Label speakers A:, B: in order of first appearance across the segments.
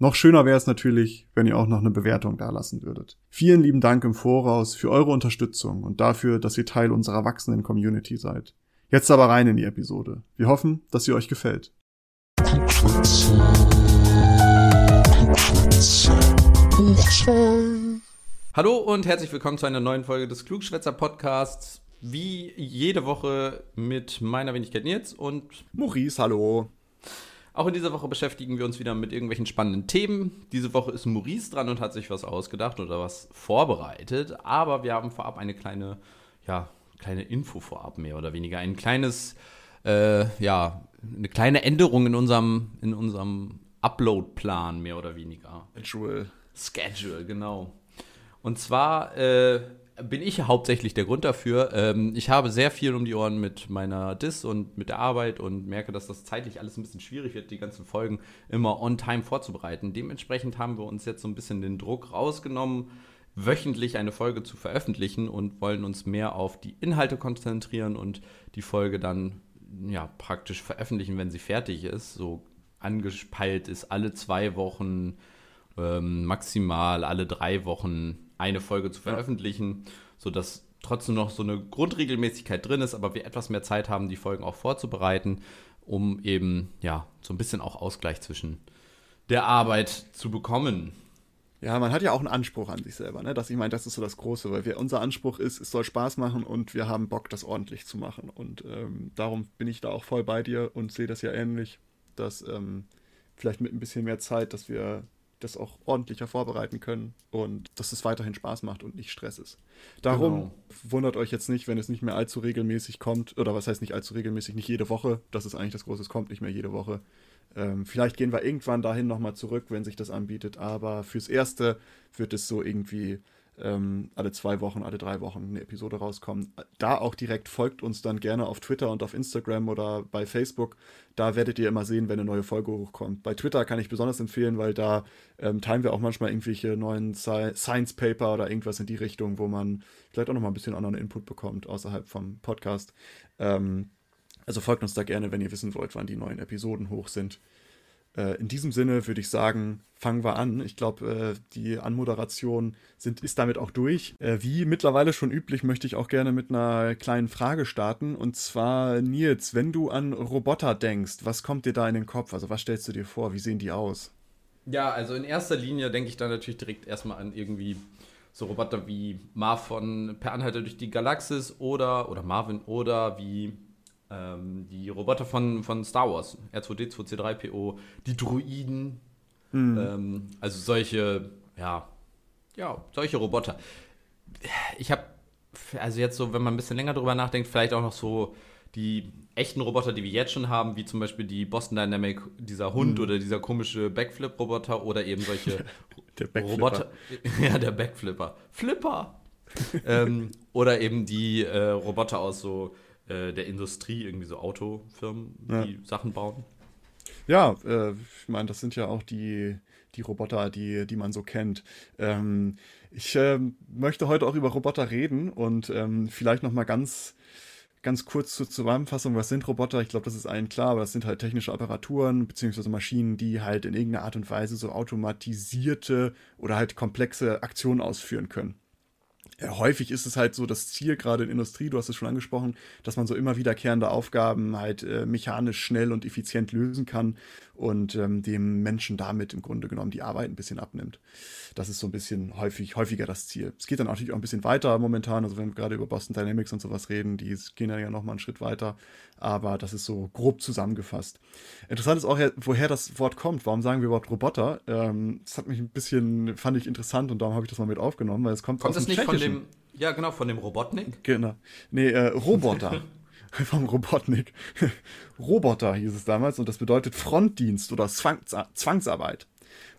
A: Noch schöner wäre es natürlich, wenn ihr auch noch eine Bewertung dalassen würdet. Vielen lieben Dank im Voraus für eure Unterstützung und dafür, dass ihr Teil unserer wachsenden Community seid. Jetzt aber rein in die Episode. Wir hoffen, dass sie euch gefällt.
B: Hallo und herzlich willkommen zu einer neuen Folge des Klugschwätzer Podcasts. Wie jede Woche mit meiner Wenigkeit Nils und
A: Maurice, hallo.
B: Auch in dieser Woche beschäftigen wir uns wieder mit irgendwelchen spannenden Themen. Diese Woche ist Maurice dran und hat sich was ausgedacht oder was vorbereitet. Aber wir haben vorab eine kleine, ja, kleine Info vorab mehr oder weniger. Ein kleines, äh, ja, eine kleine Änderung in unserem, in unserem Upload-Plan mehr oder weniger.
A: Schedule.
B: Schedule, genau. Und zwar äh, bin ich hauptsächlich der Grund dafür. Ähm, ich habe sehr viel um die Ohren mit meiner Dis und mit der Arbeit und merke, dass das zeitlich alles ein bisschen schwierig wird, die ganzen Folgen immer on time vorzubereiten. Dementsprechend haben wir uns jetzt so ein bisschen den Druck rausgenommen, wöchentlich eine Folge zu veröffentlichen und wollen uns mehr auf die Inhalte konzentrieren und die Folge dann ja praktisch veröffentlichen, wenn sie fertig ist. So angespeilt ist alle zwei Wochen, ähm, maximal alle drei Wochen eine Folge zu veröffentlichen, sodass trotzdem noch so eine Grundregelmäßigkeit drin ist, aber wir etwas mehr Zeit haben, die Folgen auch vorzubereiten, um eben ja so ein bisschen auch Ausgleich zwischen der Arbeit zu bekommen.
A: Ja, man hat ja auch einen Anspruch an sich selber, ne? Das, ich meine, das ist so das Große, weil wir, unser Anspruch ist, es soll Spaß machen und wir haben Bock, das ordentlich zu machen. Und ähm, darum bin ich da auch voll bei dir und sehe das ja ähnlich, dass ähm, vielleicht mit ein bisschen mehr Zeit, dass wir das auch ordentlicher vorbereiten können und dass es weiterhin Spaß macht und nicht Stress ist. Darum genau. wundert euch jetzt nicht, wenn es nicht mehr allzu regelmäßig kommt, oder was heißt nicht allzu regelmäßig, nicht jede Woche. Das ist eigentlich das Große, es kommt nicht mehr jede Woche. Ähm, vielleicht gehen wir irgendwann dahin nochmal zurück, wenn sich das anbietet, aber fürs Erste wird es so irgendwie ähm, alle zwei Wochen, alle drei Wochen eine Episode rauskommen. Da auch direkt folgt uns dann gerne auf Twitter und auf Instagram oder bei Facebook. Da werdet ihr immer sehen, wenn eine neue Folge hochkommt. Bei Twitter kann ich besonders empfehlen, weil da ähm, teilen wir auch manchmal irgendwelche neuen Science Paper oder irgendwas in die Richtung, wo man vielleicht auch nochmal ein bisschen anderen Input bekommt außerhalb vom Podcast. Ähm, also folgt uns da gerne, wenn ihr wissen wollt, wann die neuen Episoden hoch sind. Äh, in diesem Sinne würde ich sagen, fangen wir an. Ich glaube, äh, die Anmoderation sind, ist damit auch durch. Äh, wie mittlerweile schon üblich, möchte ich auch gerne mit einer kleinen Frage starten. Und zwar, Nils, wenn du an Roboter denkst, was kommt dir da in den Kopf? Also was stellst du dir vor? Wie sehen die aus?
B: Ja, also in erster Linie denke ich da natürlich direkt erstmal an irgendwie so Roboter wie Marv von Per Anhalter durch die Galaxis oder, oder Marvin oder wie ähm, die Roboter von, von Star Wars, R2D2, C3PO, die Druiden, mhm. ähm, also solche, ja, ja, solche Roboter. Ich habe, also jetzt so, wenn man ein bisschen länger drüber nachdenkt, vielleicht auch noch so die echten Roboter, die wir jetzt schon haben, wie zum Beispiel die Boston Dynamic, dieser Hund mhm. oder dieser komische Backflip-Roboter oder eben solche Roboter. Ja, der Backflipper. Flipper! ähm, oder eben die äh, Roboter aus so äh, der Industrie, irgendwie so Autofirmen, die ja. Sachen bauen.
A: Ja, äh, ich meine, das sind ja auch die, die Roboter, die, die man so kennt. Ähm, ich äh, möchte heute auch über Roboter reden und ähm, vielleicht noch mal ganz ganz kurz zur Zusammenfassung, was sind Roboter? Ich glaube, das ist allen klar, aber das sind halt technische Apparaturen beziehungsweise Maschinen, die halt in irgendeiner Art und Weise so automatisierte oder halt komplexe Aktionen ausführen können häufig ist es halt so das Ziel, gerade in Industrie, du hast es schon angesprochen, dass man so immer wiederkehrende Aufgaben halt äh, mechanisch schnell und effizient lösen kann und ähm, dem Menschen damit im Grunde genommen die Arbeit ein bisschen abnimmt. Das ist so ein bisschen häufig, häufiger das Ziel. Es geht dann natürlich auch ein bisschen weiter momentan, also wenn wir gerade über Boston Dynamics und sowas reden, die gehen dann ja nochmal einen Schritt weiter, aber das ist so grob zusammengefasst. Interessant ist auch, woher das Wort kommt. Warum sagen wir überhaupt Roboter? Ähm, das hat mich ein bisschen, fand ich interessant und darum habe ich das mal mit aufgenommen, weil es kommt,
B: kommt aus dem nicht von dem, ja genau, von dem Robotnik?
A: Genau. Nee, äh, Roboter. vom Robotnik. Roboter hieß es damals und das bedeutet Frontdienst oder Zwangs Zwangsarbeit.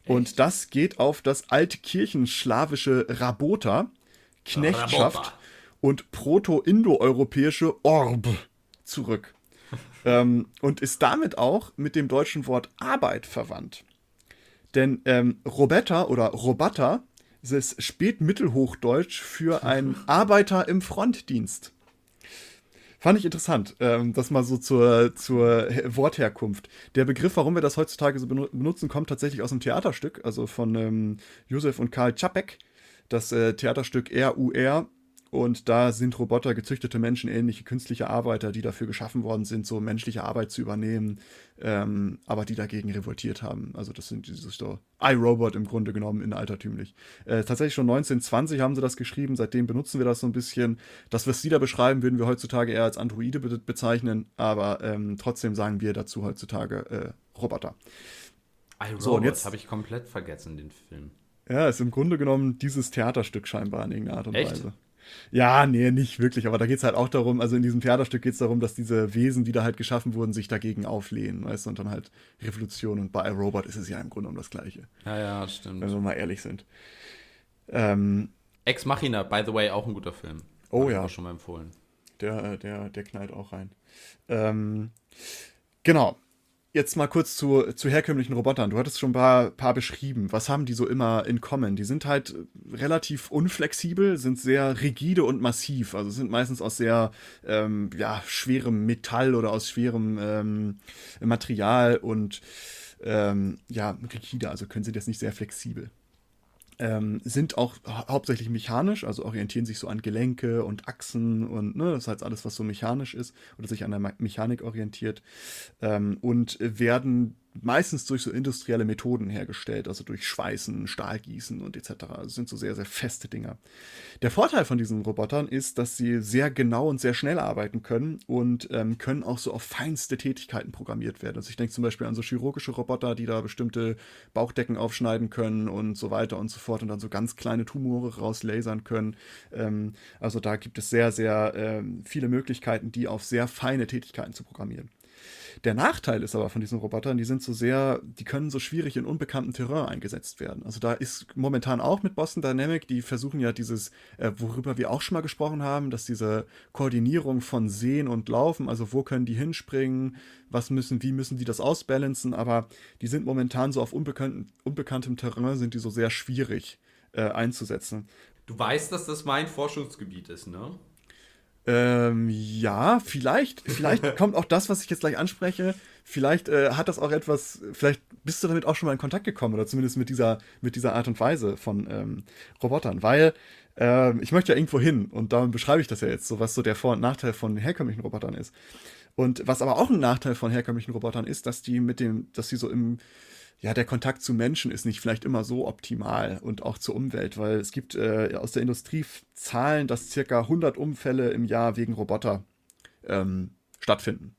A: Echt? Und das geht auf das altkirchenslawische Rabota, Knechtschaft. und proto-indoeuropäische Orb zurück. ähm, und ist damit auch mit dem deutschen Wort Arbeit verwandt. Denn ähm, Robetta oder Robatta ist Spätmittelhochdeutsch für einen Arbeiter im Frontdienst. Fand ich interessant, ähm, das mal so zur, zur Wortherkunft. Der Begriff, warum wir das heutzutage so benutzen, kommt tatsächlich aus einem Theaterstück, also von ähm, Josef und Karl Czapek. Das äh, Theaterstück RUR und da sind Roboter gezüchtete Menschen, ähnliche künstliche Arbeiter, die dafür geschaffen worden sind, so menschliche Arbeit zu übernehmen, ähm, aber die dagegen revoltiert haben. Also das sind diese so iRobot im Grunde genommen in altertümlich. Äh, tatsächlich schon 1920 haben sie das geschrieben, seitdem benutzen wir das so ein bisschen. Das, was sie da beschreiben, würden wir heutzutage eher als Androide be bezeichnen, aber ähm, trotzdem sagen wir dazu heutzutage äh, Roboter.
B: iRobot so, jetzt habe ich komplett vergessen, den Film.
A: Ja, ist im Grunde genommen dieses Theaterstück scheinbar in irgendeiner Art und Echt? Weise. Ja, nee, nicht wirklich. Aber da geht es halt auch darum, also in diesem Theaterstück geht es darum, dass diese Wesen, die da halt geschaffen wurden, sich dagegen auflehnen, weißt du, und dann halt Revolution. Und bei iRobot ist es ja im Grunde um das Gleiche.
B: Ja, ja, stimmt.
A: Wenn wir mal ehrlich sind. Ähm,
B: Ex Machina, by the way, auch ein guter Film.
A: Oh Hab ja.
B: Ich auch schon mal empfohlen.
A: Der, der, der knallt auch rein. Ähm, genau jetzt mal kurz zu, zu herkömmlichen Robotern. Du hattest schon ein paar, paar beschrieben. Was haben die so immer in common? Die sind halt relativ unflexibel, sind sehr rigide und massiv. Also sind meistens aus sehr ähm, ja, schwerem Metall oder aus schwerem ähm, Material und ähm, ja, rigide. Also können sie das nicht sehr flexibel ähm, sind auch hauptsächlich mechanisch, also orientieren sich so an Gelenke und Achsen und ne, das ist halt alles, was so mechanisch ist oder sich an der Mechanik orientiert. Ähm, und werden meistens durch so industrielle Methoden hergestellt, also durch Schweißen, Stahlgießen und etc. Also sind so sehr, sehr feste Dinger. Der Vorteil von diesen Robotern ist, dass sie sehr genau und sehr schnell arbeiten können und ähm, können auch so auf feinste Tätigkeiten programmiert werden. Also ich denke zum Beispiel an so chirurgische Roboter, die da bestimmte Bauchdecken aufschneiden können und so weiter und so fort und dann so ganz kleine Tumore rauslasern können. Ähm, also da gibt es sehr, sehr ähm, viele Möglichkeiten, die auf sehr feine Tätigkeiten zu programmieren. Der Nachteil ist aber von diesen Robotern, die sind so sehr, die können so schwierig in unbekanntem Terrain eingesetzt werden. Also da ist momentan auch mit Boston Dynamic, die versuchen ja dieses, äh, worüber wir auch schon mal gesprochen haben, dass diese Koordinierung von Sehen und Laufen, also wo können die hinspringen, was müssen, wie müssen die das ausbalancen, aber die sind momentan so auf unbekanntem, Terrain, sind die so sehr schwierig äh, einzusetzen.
B: Du weißt, dass das mein Forschungsgebiet ist, ne?
A: Ähm, ja, vielleicht, vielleicht kommt auch das, was ich jetzt gleich anspreche, vielleicht äh, hat das auch etwas, vielleicht bist du damit auch schon mal in Kontakt gekommen oder zumindest mit dieser, mit dieser Art und Weise von ähm, Robotern, weil äh, ich möchte ja irgendwo hin und darum beschreibe ich das ja jetzt, so was so der Vor- und Nachteil von herkömmlichen Robotern ist. Und was aber auch ein Nachteil von herkömmlichen Robotern ist, dass die mit dem, dass sie so im ja, der Kontakt zu Menschen ist nicht vielleicht immer so optimal und auch zur Umwelt, weil es gibt äh, aus der Industrie Zahlen, dass circa 100 Unfälle im Jahr wegen Roboter ähm, stattfinden.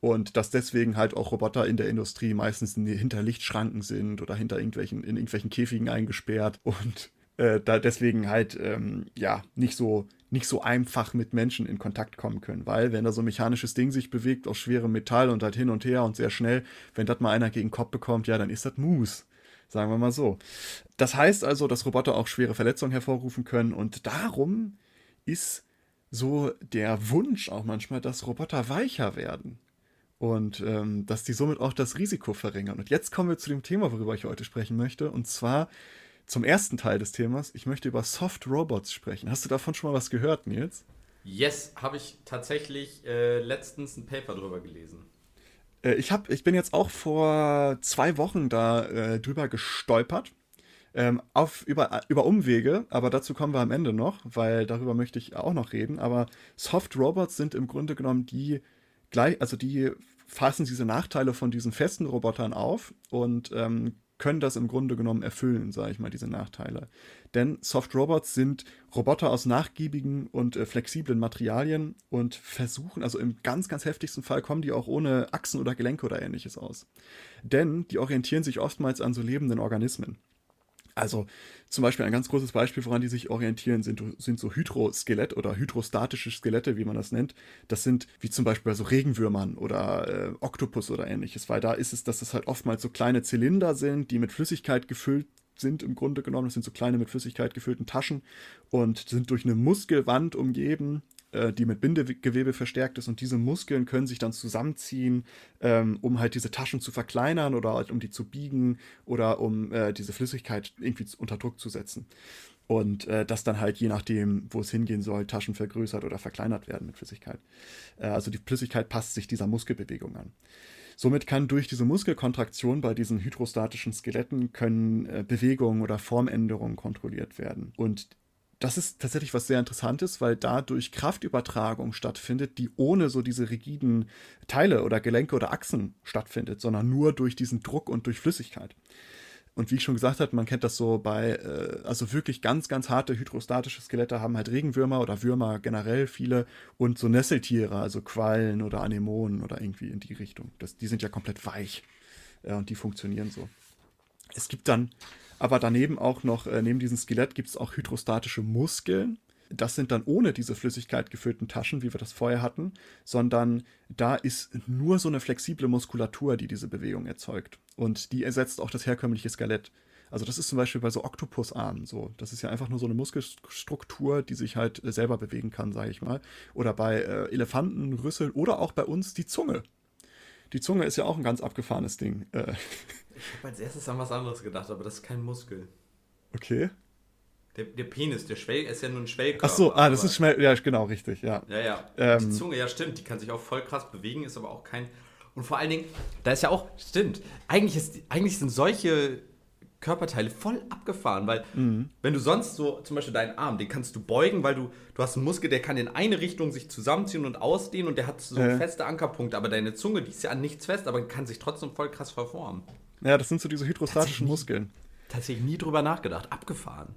A: Und dass deswegen halt auch Roboter in der Industrie meistens hinter Lichtschranken sind oder hinter irgendwelchen, in irgendwelchen Käfigen eingesperrt und äh, da deswegen halt ähm, ja nicht so nicht so einfach mit Menschen in Kontakt kommen können, weil wenn da so ein mechanisches Ding sich bewegt aus schwerem Metall und halt hin und her und sehr schnell, wenn das mal einer gegen den Kopf bekommt, ja, dann ist das Mus. Sagen wir mal so. Das heißt also, dass Roboter auch schwere Verletzungen hervorrufen können und darum ist so der Wunsch auch manchmal, dass Roboter weicher werden und ähm, dass die somit auch das Risiko verringern. Und jetzt kommen wir zu dem Thema, worüber ich heute sprechen möchte, und zwar zum ersten Teil des Themas. Ich möchte über Soft Robots sprechen. Hast du davon schon mal was gehört, Nils?
B: Yes, habe ich tatsächlich äh, letztens ein Paper drüber gelesen.
A: Äh, ich, hab, ich bin jetzt auch vor zwei Wochen da äh, drüber gestolpert. Ähm, auf, über, über Umwege, aber dazu kommen wir am Ende noch, weil darüber möchte ich auch noch reden. Aber Soft Robots sind im Grunde genommen die gleich, also die fassen diese Nachteile von diesen festen Robotern auf und ähm, können das im Grunde genommen erfüllen, sage ich mal, diese Nachteile. Denn Soft Robots sind Roboter aus nachgiebigen und äh, flexiblen Materialien und versuchen, also im ganz, ganz heftigsten Fall kommen die auch ohne Achsen oder Gelenke oder ähnliches aus. Denn die orientieren sich oftmals an so lebenden Organismen. Also zum Beispiel ein ganz großes Beispiel, woran die sich orientieren, sind, sind so Hydroskelett oder hydrostatische Skelette, wie man das nennt. Das sind wie zum Beispiel bei so Regenwürmern oder äh, Oktopus oder ähnliches, weil da ist es, dass es halt oftmals so kleine Zylinder sind, die mit Flüssigkeit gefüllt sind im Grunde genommen. Das sind so kleine mit Flüssigkeit gefüllten Taschen und sind durch eine Muskelwand umgeben, äh, die mit Bindegewebe verstärkt ist. Und diese Muskeln können sich dann zusammenziehen, ähm, um halt diese Taschen zu verkleinern oder halt um die zu biegen oder um äh, diese Flüssigkeit irgendwie unter Druck zu setzen. Und äh, das dann halt je nachdem, wo es hingehen soll, Taschen vergrößert oder verkleinert werden mit Flüssigkeit. Äh, also die Flüssigkeit passt sich dieser Muskelbewegung an. Somit kann durch diese Muskelkontraktion bei diesen hydrostatischen Skeletten können äh, Bewegungen oder Formänderungen kontrolliert werden. Und das ist tatsächlich was sehr Interessantes, weil dadurch Kraftübertragung stattfindet, die ohne so diese rigiden Teile oder Gelenke oder Achsen stattfindet, sondern nur durch diesen Druck und durch Flüssigkeit. Und wie ich schon gesagt habe, man kennt das so bei, äh, also wirklich ganz, ganz harte hydrostatische Skelette haben halt Regenwürmer oder Würmer generell viele und so Nesseltiere, also Quallen oder Anemonen oder irgendwie in die Richtung. Das, die sind ja komplett weich äh, und die funktionieren so. Es gibt dann aber daneben auch noch, äh, neben diesem Skelett gibt es auch hydrostatische Muskeln. Das sind dann ohne diese Flüssigkeit gefüllten Taschen, wie wir das vorher hatten, sondern da ist nur so eine flexible Muskulatur, die diese Bewegung erzeugt. Und die ersetzt auch das herkömmliche Skelett. Also das ist zum Beispiel bei so Oktopusarmen so. Das ist ja einfach nur so eine Muskelstruktur, die sich halt äh, selber bewegen kann, sage ich mal. Oder bei äh, Elefanten, Rüsseln oder auch bei uns die Zunge. Die Zunge ist ja auch ein ganz abgefahrenes Ding. Äh.
B: Ich habe als erstes an was anderes gedacht, aber das ist kein Muskel.
A: Okay.
B: Der, der Penis, der Schwell, ist ja nur ein Schwellkörper.
A: Ach so, ah, das ist Schwell, ja, genau, richtig, ja.
B: Ja, ja. Ähm, die Zunge, ja, stimmt, die kann sich auch voll krass bewegen, ist aber auch kein. Und vor allen Dingen, da ist ja auch, stimmt, eigentlich, ist, eigentlich sind solche Körperteile voll abgefahren, weil mhm. wenn du sonst so, zum Beispiel deinen Arm, den kannst du beugen, weil du, du hast einen Muskel, der kann in eine Richtung sich zusammenziehen und ausdehnen und der hat so äh. feste Ankerpunkte, aber deine Zunge, die ist ja an nichts fest, aber kann sich trotzdem voll krass verformen.
A: Ja, das sind so diese hydrostatischen Muskeln.
B: Tatsächlich nie drüber nachgedacht, abgefahren.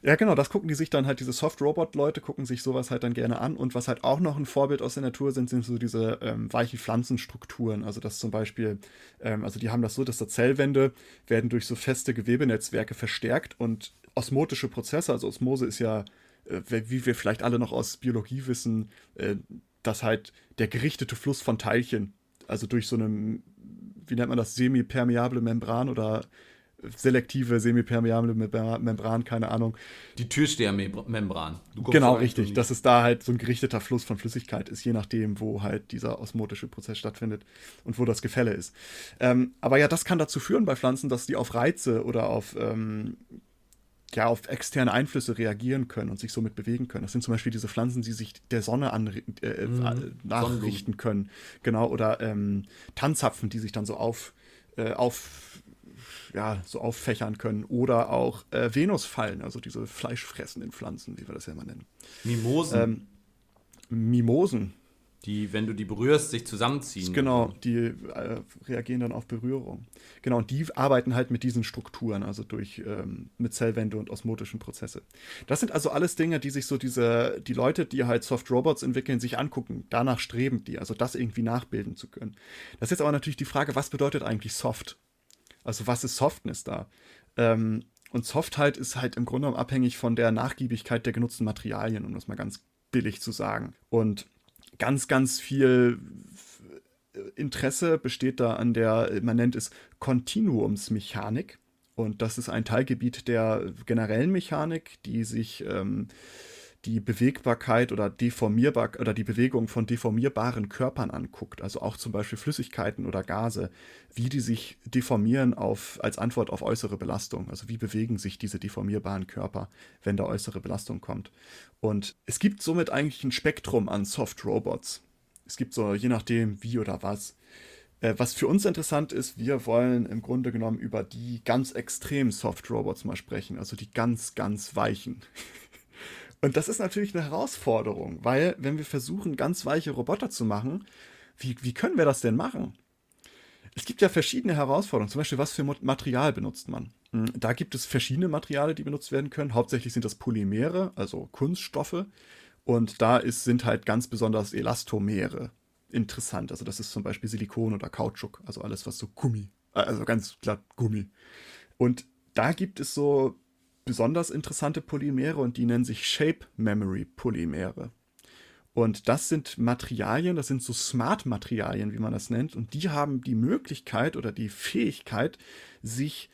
A: Ja, genau, das gucken die sich dann halt, diese Soft-Robot-Leute gucken sich sowas halt dann gerne an. Und was halt auch noch ein Vorbild aus der Natur sind, sind so diese ähm, weichen Pflanzenstrukturen. Also das zum Beispiel, ähm, also die haben das so, dass da Zellwände werden durch so feste Gewebenetzwerke verstärkt und osmotische Prozesse, also Osmose ist ja, äh, wie wir vielleicht alle noch aus Biologie wissen, äh, dass halt der gerichtete Fluss von Teilchen, also durch so eine, wie nennt man das, semipermeable Membran oder selektive, semipermeable Membran, keine Ahnung.
B: Die Türstehermembran.
A: Genau, richtig. Dass es da halt so ein gerichteter Fluss von Flüssigkeit ist, je nachdem, wo halt dieser osmotische Prozess stattfindet und wo das Gefälle ist. Ähm, aber ja, das kann dazu führen bei Pflanzen, dass die auf Reize oder auf, ähm, ja, auf externe Einflüsse reagieren können und sich somit bewegen können. Das sind zum Beispiel diese Pflanzen, die sich der Sonne an, äh, mhm. nachrichten können. Genau, oder ähm, Tannzapfen, die sich dann so auf, äh, auf ja, so auffächern können. Oder auch äh, Venusfallen, also diese fleischfressenden Pflanzen, wie wir das ja immer nennen.
B: Mimosen.
A: Ähm, Mimosen.
B: Die, wenn du die berührst, sich zusammenziehen.
A: Genau, die äh, reagieren dann auf Berührung. Genau, und die arbeiten halt mit diesen Strukturen, also durch ähm, mit Zellwände und osmotischen Prozesse. Das sind also alles Dinge, die sich so diese, die Leute, die halt Soft Robots entwickeln, sich angucken. Danach streben die, also das irgendwie nachbilden zu können. Das ist jetzt aber natürlich die Frage, was bedeutet eigentlich Soft? Also was ist Softness da? Ähm, und Softheit ist halt im Grunde abhängig von der Nachgiebigkeit der genutzten Materialien, um das mal ganz billig zu sagen. Und ganz, ganz viel Interesse besteht da an der, man nennt es Kontinuumsmechanik. Und das ist ein Teilgebiet der generellen Mechanik, die sich ähm, die Bewegbarkeit oder deformierbar oder die Bewegung von deformierbaren Körpern anguckt, also auch zum Beispiel Flüssigkeiten oder Gase, wie die sich deformieren auf, als Antwort auf äußere Belastung. Also wie bewegen sich diese deformierbaren Körper, wenn da äußere Belastung kommt. Und es gibt somit eigentlich ein Spektrum an Soft Robots. Es gibt so, je nachdem, wie oder was. Äh, was für uns interessant ist, wir wollen im Grunde genommen über die ganz extrem Soft Robots mal sprechen, also die ganz, ganz weichen. Und das ist natürlich eine Herausforderung, weil wenn wir versuchen, ganz weiche Roboter zu machen, wie, wie können wir das denn machen? Es gibt ja verschiedene Herausforderungen. Zum Beispiel, was für Material benutzt man? Hm, da gibt es verschiedene Materialien, die benutzt werden können. Hauptsächlich sind das Polymere, also Kunststoffe. Und da ist, sind halt ganz besonders Elastomere interessant. Also das ist zum Beispiel Silikon oder Kautschuk, also alles, was so Gummi, äh, also ganz glatt Gummi. Und da gibt es so besonders interessante Polymere und die nennen sich Shape Memory Polymere. Und das sind Materialien, das sind so Smart-Materialien, wie man das nennt, und die haben die Möglichkeit oder die Fähigkeit, sich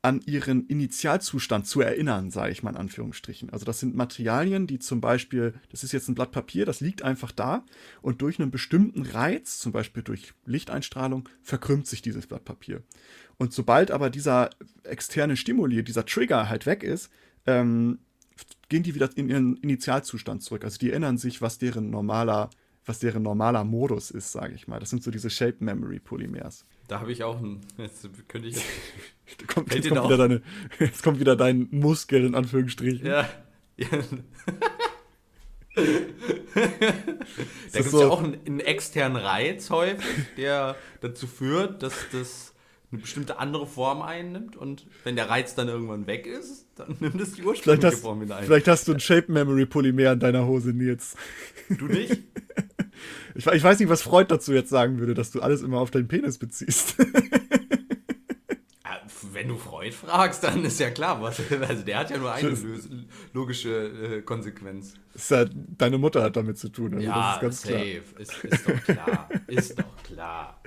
A: an ihren Initialzustand zu erinnern, sage ich mal in Anführungsstrichen. Also das sind Materialien, die zum Beispiel, das ist jetzt ein Blatt Papier, das liegt einfach da und durch einen bestimmten Reiz, zum Beispiel durch Lichteinstrahlung, verkrümmt sich dieses Blatt Papier. Und sobald aber dieser externe Stimuli, dieser Trigger halt weg ist, ähm, gehen die wieder in ihren Initialzustand zurück. Also die erinnern sich, was deren normaler, was deren normaler Modus ist, sage ich mal. Das sind so diese Shape Memory Polymers.
B: Da habe ich auch ein. Jetzt könnte ich.
A: Jetzt kommt, jetzt kommt, wieder deine, jetzt kommt wieder dein Muskel in Anführungsstrichen.
B: Ja. ja. da gibt es so. ja auch einen, einen, externen Reiz häufig, der dazu führt, dass das eine bestimmte andere Form einnimmt und wenn der Reiz dann irgendwann weg ist, dann nimmt es die ursprüngliche
A: hast,
B: Form wieder ein.
A: Vielleicht hast du ein Shape Memory Polymer in deiner Hose, Nils.
B: Du nicht?
A: Ich, ich weiß nicht, was Freud dazu jetzt sagen würde, dass du alles immer auf deinen Penis beziehst.
B: Wenn du Freud fragst, dann ist ja klar, was, also der hat ja nur eine logische äh, Konsequenz.
A: Ja, deine Mutter hat damit zu tun.
B: Also ja, das ist ganz safe. Klar. Ist, ist doch klar. ist doch klar.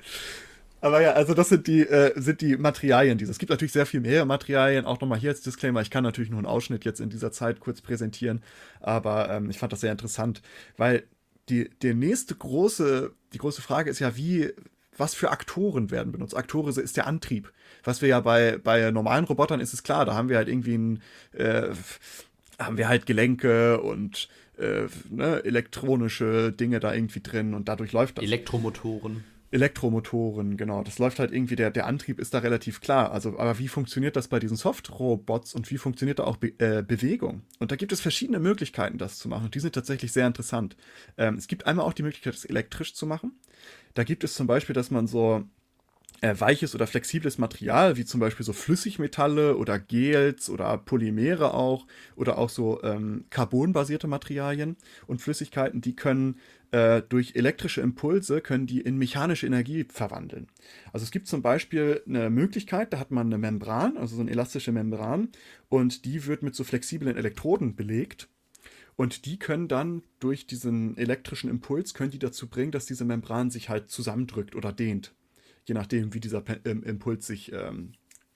A: Aber ja, also das sind die, äh, sind die Materialien dieses. Es gibt natürlich sehr viel mehr Materialien. Auch nochmal hier als Disclaimer. Ich kann natürlich nur einen Ausschnitt jetzt in dieser Zeit kurz präsentieren. Aber ähm, ich fand das sehr interessant, weil die, der nächste große, die große Frage ist ja, wie, was für Aktoren werden benutzt. Aktore ist der Antrieb. Was wir ja bei, bei normalen Robotern ist es klar, da haben wir halt irgendwie ein, äh, haben wir halt Gelenke und äh, ne, elektronische Dinge da irgendwie drin und dadurch läuft das.
B: Elektromotoren.
A: Elektromotoren, genau. Das läuft halt irgendwie, der, der Antrieb ist da relativ klar. Also, aber wie funktioniert das bei diesen Soft-Robots und wie funktioniert da auch Be äh, Bewegung? Und da gibt es verschiedene Möglichkeiten, das zu machen. Und die sind tatsächlich sehr interessant. Ähm, es gibt einmal auch die Möglichkeit, das elektrisch zu machen. Da gibt es zum Beispiel, dass man so äh, weiches oder flexibles Material, wie zum Beispiel so Flüssigmetalle oder Gels oder Polymere auch oder auch so ähm, carbonbasierte Materialien und Flüssigkeiten, die können äh, durch elektrische Impulse können die in mechanische Energie verwandeln. Also es gibt zum Beispiel eine Möglichkeit, da hat man eine Membran, also so eine elastische Membran und die wird mit so flexiblen Elektroden belegt und die können dann durch diesen elektrischen Impuls, können die dazu bringen, dass diese Membran sich halt zusammendrückt oder dehnt. Je nachdem, wie dieser Impuls sich ähm,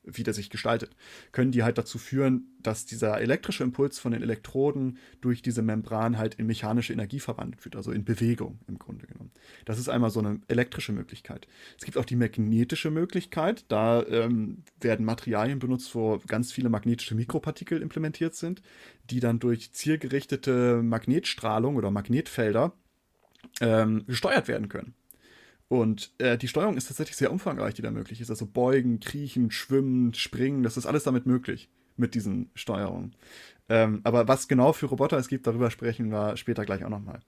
A: wie der sich gestaltet, können die halt dazu führen, dass dieser elektrische Impuls von den Elektroden durch diese Membran halt in mechanische Energie verwandelt wird, also in Bewegung im Grunde genommen. Das ist einmal so eine elektrische Möglichkeit. Es gibt auch die magnetische Möglichkeit, da ähm, werden Materialien benutzt, wo ganz viele magnetische Mikropartikel implementiert sind, die dann durch zielgerichtete Magnetstrahlung oder Magnetfelder ähm, gesteuert werden können. Und äh, die Steuerung ist tatsächlich sehr umfangreich, die da möglich ist. Also beugen, kriechen, schwimmen, springen, das ist alles damit möglich mit diesen Steuerungen. Ähm, aber was genau für Roboter es gibt, darüber sprechen wir später gleich auch nochmal.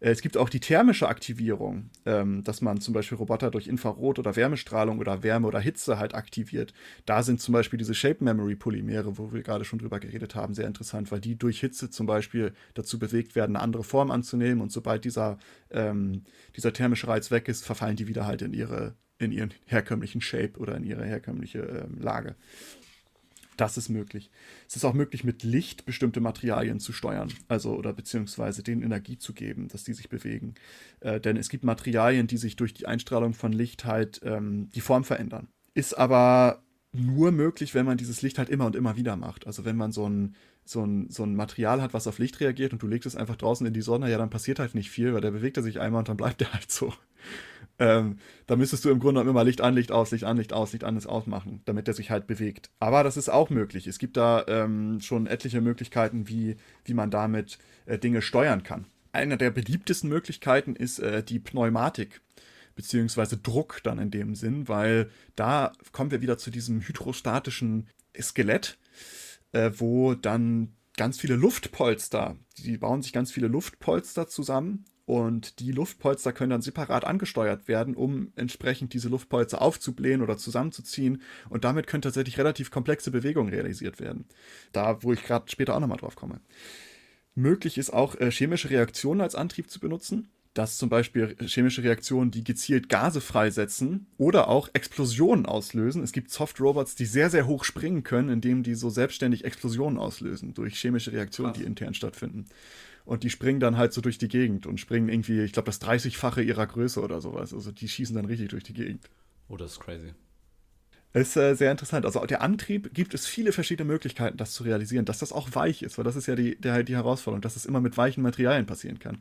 A: Äh, es gibt auch die thermische Aktivierung, ähm, dass man zum Beispiel Roboter durch Infrarot- oder Wärmestrahlung oder Wärme oder Hitze halt aktiviert. Da sind zum Beispiel diese Shape Memory Polymere, wo wir gerade schon drüber geredet haben, sehr interessant, weil die durch Hitze zum Beispiel dazu bewegt werden, eine andere Form anzunehmen und sobald dieser, ähm, dieser thermische Reiz weg ist, verfallen die wieder halt in ihre in ihren herkömmlichen Shape oder in ihre herkömmliche ähm, Lage. Das ist möglich. Es ist auch möglich, mit Licht bestimmte Materialien zu steuern, also oder beziehungsweise denen Energie zu geben, dass die sich bewegen. Äh, denn es gibt Materialien, die sich durch die Einstrahlung von Licht halt ähm, die Form verändern. Ist aber nur möglich, wenn man dieses Licht halt immer und immer wieder macht. Also wenn man so ein, so ein, so ein Material hat, was auf Licht reagiert und du legst es einfach draußen in die Sonne, ja, dann passiert halt nicht viel, weil der bewegt er sich einmal und dann bleibt er halt so. Ähm, da müsstest du im Grunde immer Licht an, Licht aus, Licht an, Licht aus, Licht an, Licht ausmachen, damit der sich halt bewegt. Aber das ist auch möglich. Es gibt da ähm, schon etliche Möglichkeiten, wie, wie man damit äh, Dinge steuern kann. Eine der beliebtesten Möglichkeiten ist äh, die Pneumatik, beziehungsweise Druck dann in dem Sinn, weil da kommen wir wieder zu diesem hydrostatischen Skelett, äh, wo dann ganz viele Luftpolster, die bauen sich ganz viele Luftpolster zusammen und die Luftpolster können dann separat angesteuert werden, um entsprechend diese Luftpolster aufzublähen oder zusammenzuziehen. Und damit können tatsächlich relativ komplexe Bewegungen realisiert werden. Da, wo ich gerade später auch nochmal drauf komme. Möglich ist auch äh, chemische Reaktionen als Antrieb zu benutzen. dass zum Beispiel chemische Reaktionen, die gezielt Gase freisetzen oder auch Explosionen auslösen. Es gibt Soft-Robots, die sehr, sehr hoch springen können, indem die so selbstständig Explosionen auslösen durch chemische Reaktionen, Krass. die intern stattfinden und die springen dann halt so durch die Gegend und springen irgendwie, ich glaube, das 30-fache ihrer Größe oder sowas. Also die schießen dann richtig durch die Gegend.
B: Oh, das ist crazy.
A: Ist äh, sehr interessant. Also der Antrieb gibt es viele verschiedene Möglichkeiten, das zu realisieren, dass das auch weich ist, weil das ist ja die, der, die Herausforderung, dass es immer mit weichen Materialien passieren kann.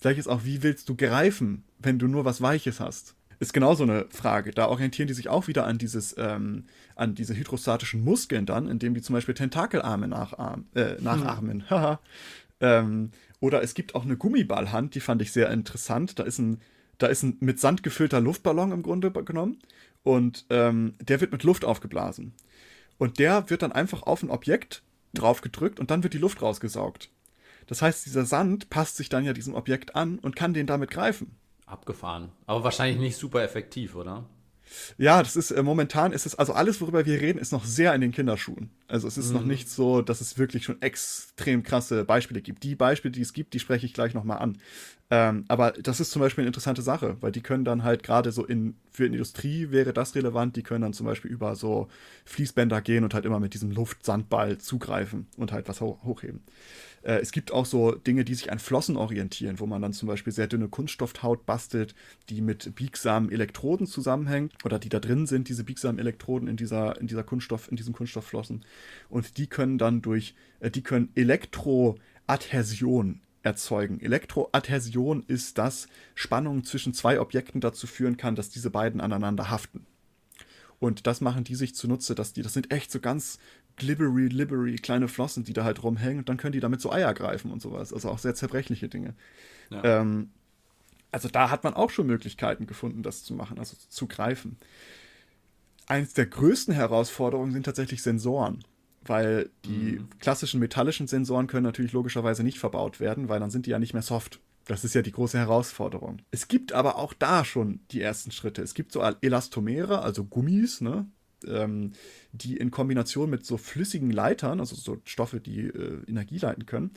A: Gleiches auch, wie willst du greifen, wenn du nur was Weiches hast? Ist genauso eine Frage. Da orientieren die sich auch wieder an dieses, ähm, an diese hydrostatischen Muskeln dann, indem die zum Beispiel Tentakelarme nachahmen, äh, nachahmen. Hm. ähm, oder es gibt auch eine Gummiballhand, die fand ich sehr interessant. Da ist ein, da ist ein mit Sand gefüllter Luftballon im Grunde genommen und ähm, der wird mit Luft aufgeblasen. Und der wird dann einfach auf ein Objekt drauf gedrückt und dann wird die Luft rausgesaugt. Das heißt, dieser Sand passt sich dann ja diesem Objekt an und kann den damit greifen.
B: Abgefahren. Aber wahrscheinlich nicht super effektiv, oder?
A: Ja, das ist äh, momentan ist es, also alles, worüber wir reden, ist noch sehr in den Kinderschuhen. Also es ist mhm. noch nicht so, dass es wirklich schon extrem krasse Beispiele gibt. Die Beispiele, die es gibt, die spreche ich gleich nochmal an. Ähm, aber das ist zum Beispiel eine interessante Sache, weil die können dann halt gerade so in, für Industrie wäre das relevant, die können dann zum Beispiel über so Fließbänder gehen und halt immer mit diesem Luftsandball zugreifen und halt was ho hochheben. Äh, es gibt auch so Dinge, die sich an Flossen orientieren, wo man dann zum Beispiel sehr dünne Kunststoffhaut bastelt, die mit biegsamen Elektroden zusammenhängt oder die da drin sind, diese biegsamen Elektroden in dieser, in dieser Kunststoff, in diesen Kunststoffflossen. Und die können dann durch, äh, die können Elektroadhäsion erzeugen. Elektroadhäsion ist, dass Spannungen zwischen zwei Objekten dazu führen kann, dass diese beiden aneinander haften. Und das machen die sich zunutze, dass die, das sind echt so ganz glibbery, libbery kleine Flossen, die da halt rumhängen und dann können die damit so Eier greifen und sowas. Also auch sehr zerbrechliche Dinge. Ja. Ähm, also da hat man auch schon Möglichkeiten gefunden, das zu machen, also zu greifen. Eins der größten Herausforderungen sind tatsächlich Sensoren weil die mhm. klassischen metallischen Sensoren können natürlich logischerweise nicht verbaut werden, weil dann sind die ja nicht mehr soft. Das ist ja die große Herausforderung. Es gibt aber auch da schon die ersten Schritte. Es gibt so Elastomere, also Gummis, ne? Ähm, die in Kombination mit so flüssigen Leitern, also so Stoffe, die äh, Energie leiten können,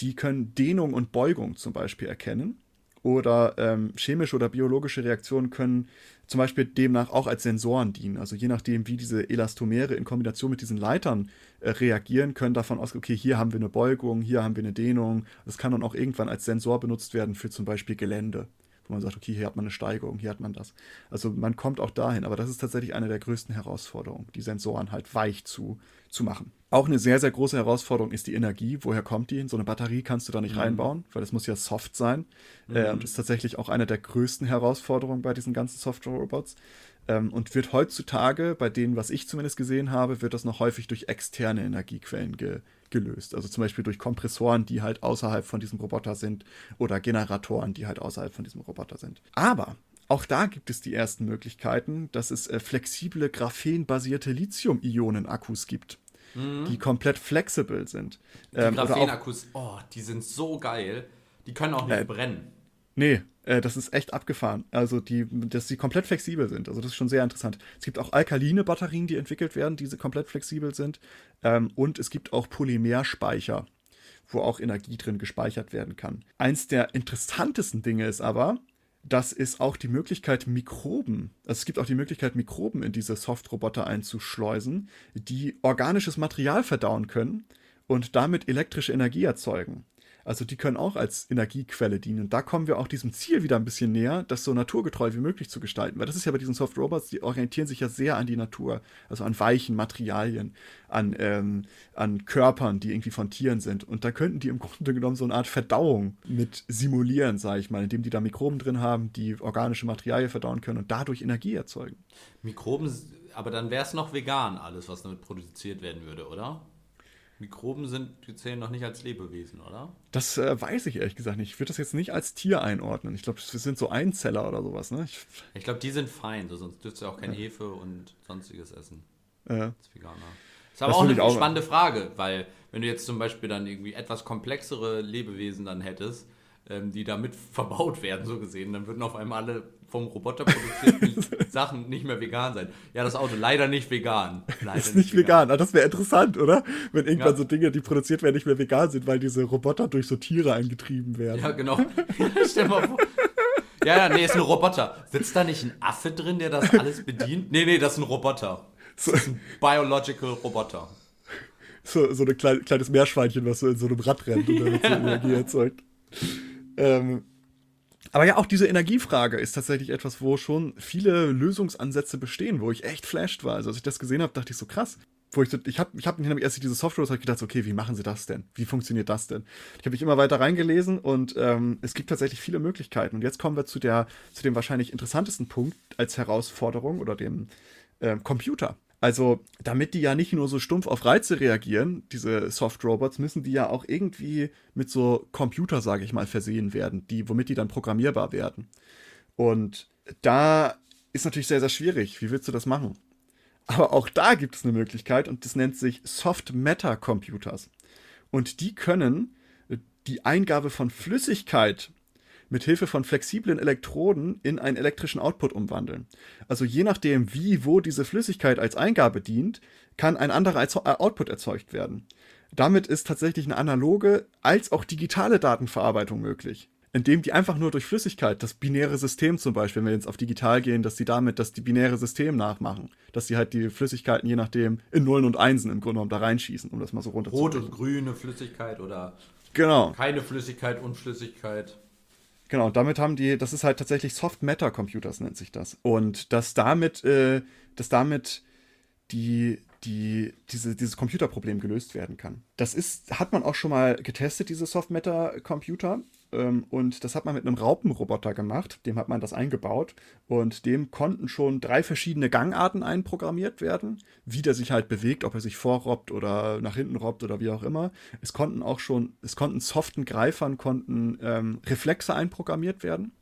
A: die können Dehnung und Beugung zum Beispiel erkennen oder ähm, chemische oder biologische Reaktionen können zum Beispiel demnach auch als Sensoren dienen. Also je nachdem, wie diese Elastomere in Kombination mit diesen Leitern äh, reagieren, können davon ausgehen, okay, hier haben wir eine Beugung, hier haben wir eine Dehnung. Das kann dann auch irgendwann als Sensor benutzt werden für zum Beispiel Gelände wo man sagt, okay, hier hat man eine Steigerung, hier hat man das. Also man kommt auch dahin, aber das ist tatsächlich eine der größten Herausforderungen, die Sensoren halt weich zu, zu machen. Auch eine sehr, sehr große Herausforderung ist die Energie. Woher kommt die? In so eine Batterie kannst du da nicht mhm. reinbauen, weil das muss ja soft sein. Mhm. Äh, und ist tatsächlich auch eine der größten Herausforderungen bei diesen ganzen Software-Robots. Ähm, und wird heutzutage, bei denen, was ich zumindest gesehen habe, wird das noch häufig durch externe Energiequellen ge gelöst. Also zum Beispiel durch Kompressoren, die halt außerhalb von diesem Roboter sind oder Generatoren, die halt außerhalb von diesem Roboter sind. Aber auch da gibt es die ersten Möglichkeiten, dass es äh, flexible graphenbasierte Lithium-Ionen-Akkus gibt, mhm. die komplett flexibel sind.
B: Die ähm, Graphen-Akkus, oh, die sind so geil. Die können auch nicht äh, brennen.
A: Nee, äh, das ist echt abgefahren. Also, die, dass sie komplett flexibel sind. Also, das ist schon sehr interessant. Es gibt auch alkaline Batterien, die entwickelt werden, die komplett flexibel sind. Ähm, und es gibt auch Polymerspeicher, wo auch Energie drin gespeichert werden kann. Eins der interessantesten Dinge ist aber, dass es auch die Möglichkeit, Mikroben, also es gibt auch die Möglichkeit, Mikroben in diese Softroboter einzuschleusen, die organisches Material verdauen können und damit elektrische Energie erzeugen. Also die können auch als Energiequelle dienen. Und da kommen wir auch diesem Ziel wieder ein bisschen näher, das so naturgetreu wie möglich zu gestalten. Weil das ist ja bei diesen Soft Robots, die orientieren sich ja sehr an die Natur, also an weichen Materialien, an, ähm, an Körpern, die irgendwie von Tieren sind. Und da könnten die im Grunde genommen so eine Art Verdauung mit simulieren, sage ich mal, indem die da Mikroben drin haben, die organische Materialien verdauen können und dadurch Energie erzeugen.
B: Mikroben, aber dann wäre es noch vegan, alles, was damit produziert werden würde, oder? Mikroben sind, die zählen noch nicht als Lebewesen, oder?
A: Das äh, weiß ich ehrlich gesagt nicht. Ich würde das jetzt nicht als Tier einordnen. Ich glaube, das sind so Einzeller oder sowas, ne?
B: Ich, ich glaube, die sind fein, so, sonst dürftest du auch kein ja. Hefe und sonstiges essen. Ja. Als Veganer. Das ist aber das auch eine auch spannende Frage, weil wenn du jetzt zum Beispiel dann irgendwie etwas komplexere Lebewesen dann hättest, ähm, die damit verbaut werden, so gesehen, dann würden auf einmal alle vom Roboter produzierten Sachen nicht mehr vegan sein. Ja, das Auto leider nicht vegan. Leider
A: ist nicht, vegan. vegan. Ah, das wäre interessant, oder? Wenn irgendwann ja. so Dinge, die produziert werden, nicht mehr vegan sind, weil diese Roboter durch so Tiere angetrieben werden.
B: Ja, genau. Stell mal vor. Ja, ja, nee, ist ein Roboter. Sitzt da nicht ein Affe drin, der das alles bedient? Nee, nee, das ist ein Roboter. Das ist ein Biological Roboter.
A: So, so ein klein, kleines Meerschweinchen, was so in so einem Rad rennt und damit so Energie erzeugt. Ähm, Aber ja, auch diese Energiefrage ist tatsächlich etwas, wo schon viele Lösungsansätze bestehen, wo ich echt flashed war. Also als ich das gesehen habe, dachte ich so krass. Wo ich, so, ich habe ich hab nämlich erst diese Software ich gedacht, okay, wie machen sie das denn? Wie funktioniert das denn? Ich habe mich immer weiter reingelesen und ähm, es gibt tatsächlich viele Möglichkeiten. Und jetzt kommen wir zu, der, zu dem wahrscheinlich interessantesten Punkt als Herausforderung oder dem ähm, Computer. Also, damit die ja nicht nur so stumpf auf Reize reagieren, diese Soft-Robots, müssen die ja auch irgendwie mit so Computer, sage ich mal, versehen werden, die, womit die dann programmierbar werden. Und da ist natürlich sehr, sehr schwierig. Wie willst du das machen? Aber auch da gibt es eine Möglichkeit und das nennt sich Soft Matter Computers. Und die können die Eingabe von Flüssigkeit mit Hilfe von flexiblen Elektroden in einen elektrischen Output umwandeln. Also je nachdem, wie, wo diese Flüssigkeit als Eingabe dient, kann ein anderer äh, Output erzeugt werden. Damit ist tatsächlich eine analoge als auch digitale Datenverarbeitung möglich. Indem die einfach nur durch Flüssigkeit, das binäre System zum Beispiel, wenn wir jetzt auf digital gehen, dass die damit das die binäre System nachmachen. Dass die halt die Flüssigkeiten je nachdem in Nullen und Einsen im Grunde genommen da reinschießen, um das mal so runter
B: Rot und grüne Flüssigkeit oder
A: genau.
B: keine Flüssigkeit, Unflüssigkeit.
A: Genau, damit haben die, das ist halt tatsächlich Soft Matter Computers nennt sich das. Und dass damit, äh, dass damit die, die, diese, dieses Computerproblem gelöst werden kann. Das ist, hat man auch schon mal getestet, diese Soft Matter Computer. Ähm, und das hat man mit einem Raupenroboter gemacht. Dem hat man das eingebaut. Und dem konnten schon drei verschiedene Gangarten einprogrammiert werden. Wie der sich halt bewegt, ob er sich vorrobbt oder nach hinten robbt oder wie auch immer. Es konnten auch schon, es konnten soften Greifern, konnten ähm, Reflexe einprogrammiert werden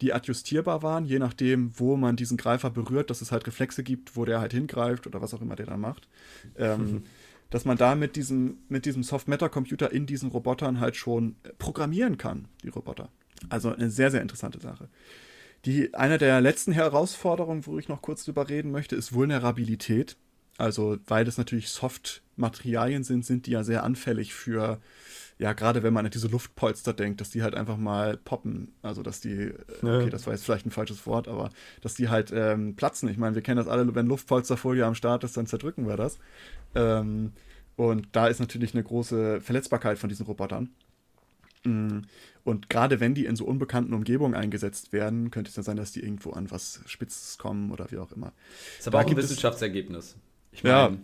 A: die adjustierbar waren, je nachdem, wo man diesen Greifer berührt, dass es halt Reflexe gibt, wo der halt hingreift oder was auch immer der dann macht. Ähm, dass man da mit diesem, mit diesem Soft-Matter-Computer in diesen Robotern halt schon programmieren kann, die Roboter. Also eine sehr, sehr interessante Sache. Die, eine der letzten Herausforderungen, wo ich noch kurz drüber reden möchte, ist Vulnerabilität. Also, weil das natürlich Soft-Materialien sind, sind die ja sehr anfällig für, ja, gerade wenn man an diese Luftpolster denkt, dass die halt einfach mal poppen. Also, dass die, okay, das war jetzt vielleicht ein falsches Wort, aber dass die halt ähm, platzen. Ich meine, wir kennen das alle, wenn Luftpolsterfolie am Start ist, dann zerdrücken wir das. Ähm, und da ist natürlich eine große Verletzbarkeit von diesen Robotern. Mm, und gerade wenn die in so unbekannten Umgebungen eingesetzt werden, könnte es dann sein, dass die irgendwo an was Spitzes kommen oder wie auch immer.
B: Ist aber da auch ein Wissenschaftsergebnis.
A: Ich meine,
B: ja,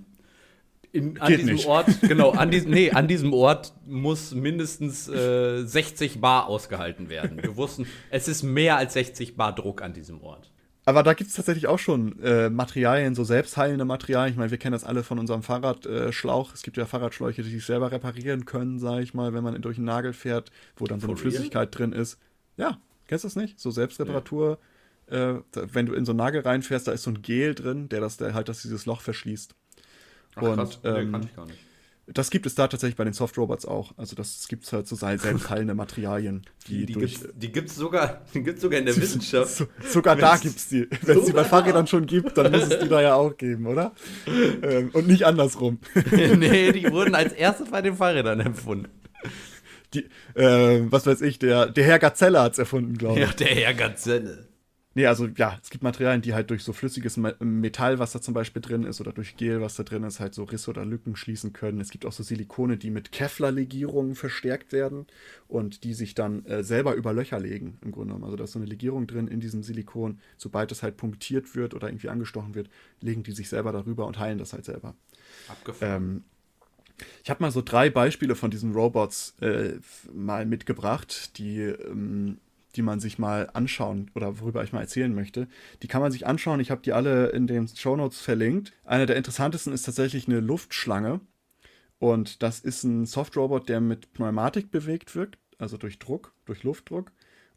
B: an diesem nicht. Ort, genau, an diesem, nee, an diesem Ort muss mindestens äh, 60 Bar ausgehalten werden. Wir wussten, es ist mehr als 60 Bar Druck an diesem Ort.
A: Aber da gibt es tatsächlich auch schon äh, Materialien, so selbstheilende Materialien. Ich meine, wir kennen das alle von unserem Fahrradschlauch. Äh, es gibt ja Fahrradschläuche, die sich selber reparieren können, sage ich mal, wenn man durch einen Nagel fährt, wo dann so eine Flüssigkeit drin ist. Ja, kennst du das nicht? So Selbstreparatur. Ja. Äh, wenn du in so einen Nagel reinfährst, da ist so ein Gel drin, der das der halt dass dieses Loch verschließt.
B: Ach, Und, krass. Nee, ähm, kann ich gar nicht.
A: Das gibt es da tatsächlich bei den Soft-Robots auch. Also das gibt es halt so selbstfallende Materialien.
B: Die, die, durch, gibt's, die gibt's sogar, sogar in der Wissenschaft.
A: So, sogar da gibt es die. Wenn es die bei Fahrrädern schon gibt, dann muss es die da ja auch geben, oder? Ähm, und nicht andersrum.
B: nee, die wurden als erstes bei den Fahrrädern empfunden.
A: Die, äh, was weiß ich, der, der Herr Gazelle hat es erfunden, glaube ich.
B: Ja, der Herr Gazelle.
A: Nee, also ja, es gibt Materialien, die halt durch so flüssiges Metall, was da zum Beispiel drin ist, oder durch Gel, was da drin ist, halt so Risse oder Lücken schließen können. Es gibt auch so Silikone, die mit Kevlar-Legierungen verstärkt werden und die sich dann äh, selber über Löcher legen, im Grunde genommen. Also da ist so eine Legierung drin in diesem Silikon. Sobald es halt punktiert wird oder irgendwie angestochen wird, legen die sich selber darüber und heilen das halt selber.
B: Abgefahren. Ähm,
A: ich habe mal so drei Beispiele von diesen Robots äh, mal mitgebracht, die ähm, die man sich mal anschauen oder worüber ich mal erzählen möchte. Die kann man sich anschauen. Ich habe die alle in den Show Notes verlinkt. Einer der interessantesten ist tatsächlich eine Luftschlange. Und das ist ein Softrobot, der mit Pneumatik bewegt wird, also durch Druck, durch Luftdruck.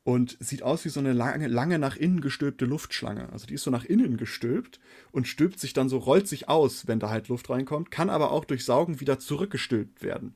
A: Und sieht aus wie so eine lange, lange nach innen gestülpte Luftschlange. Also die ist so nach innen gestülpt und stülpt sich dann so, rollt sich aus, wenn da halt Luft reinkommt, kann aber auch durch Saugen wieder zurückgestülpt werden.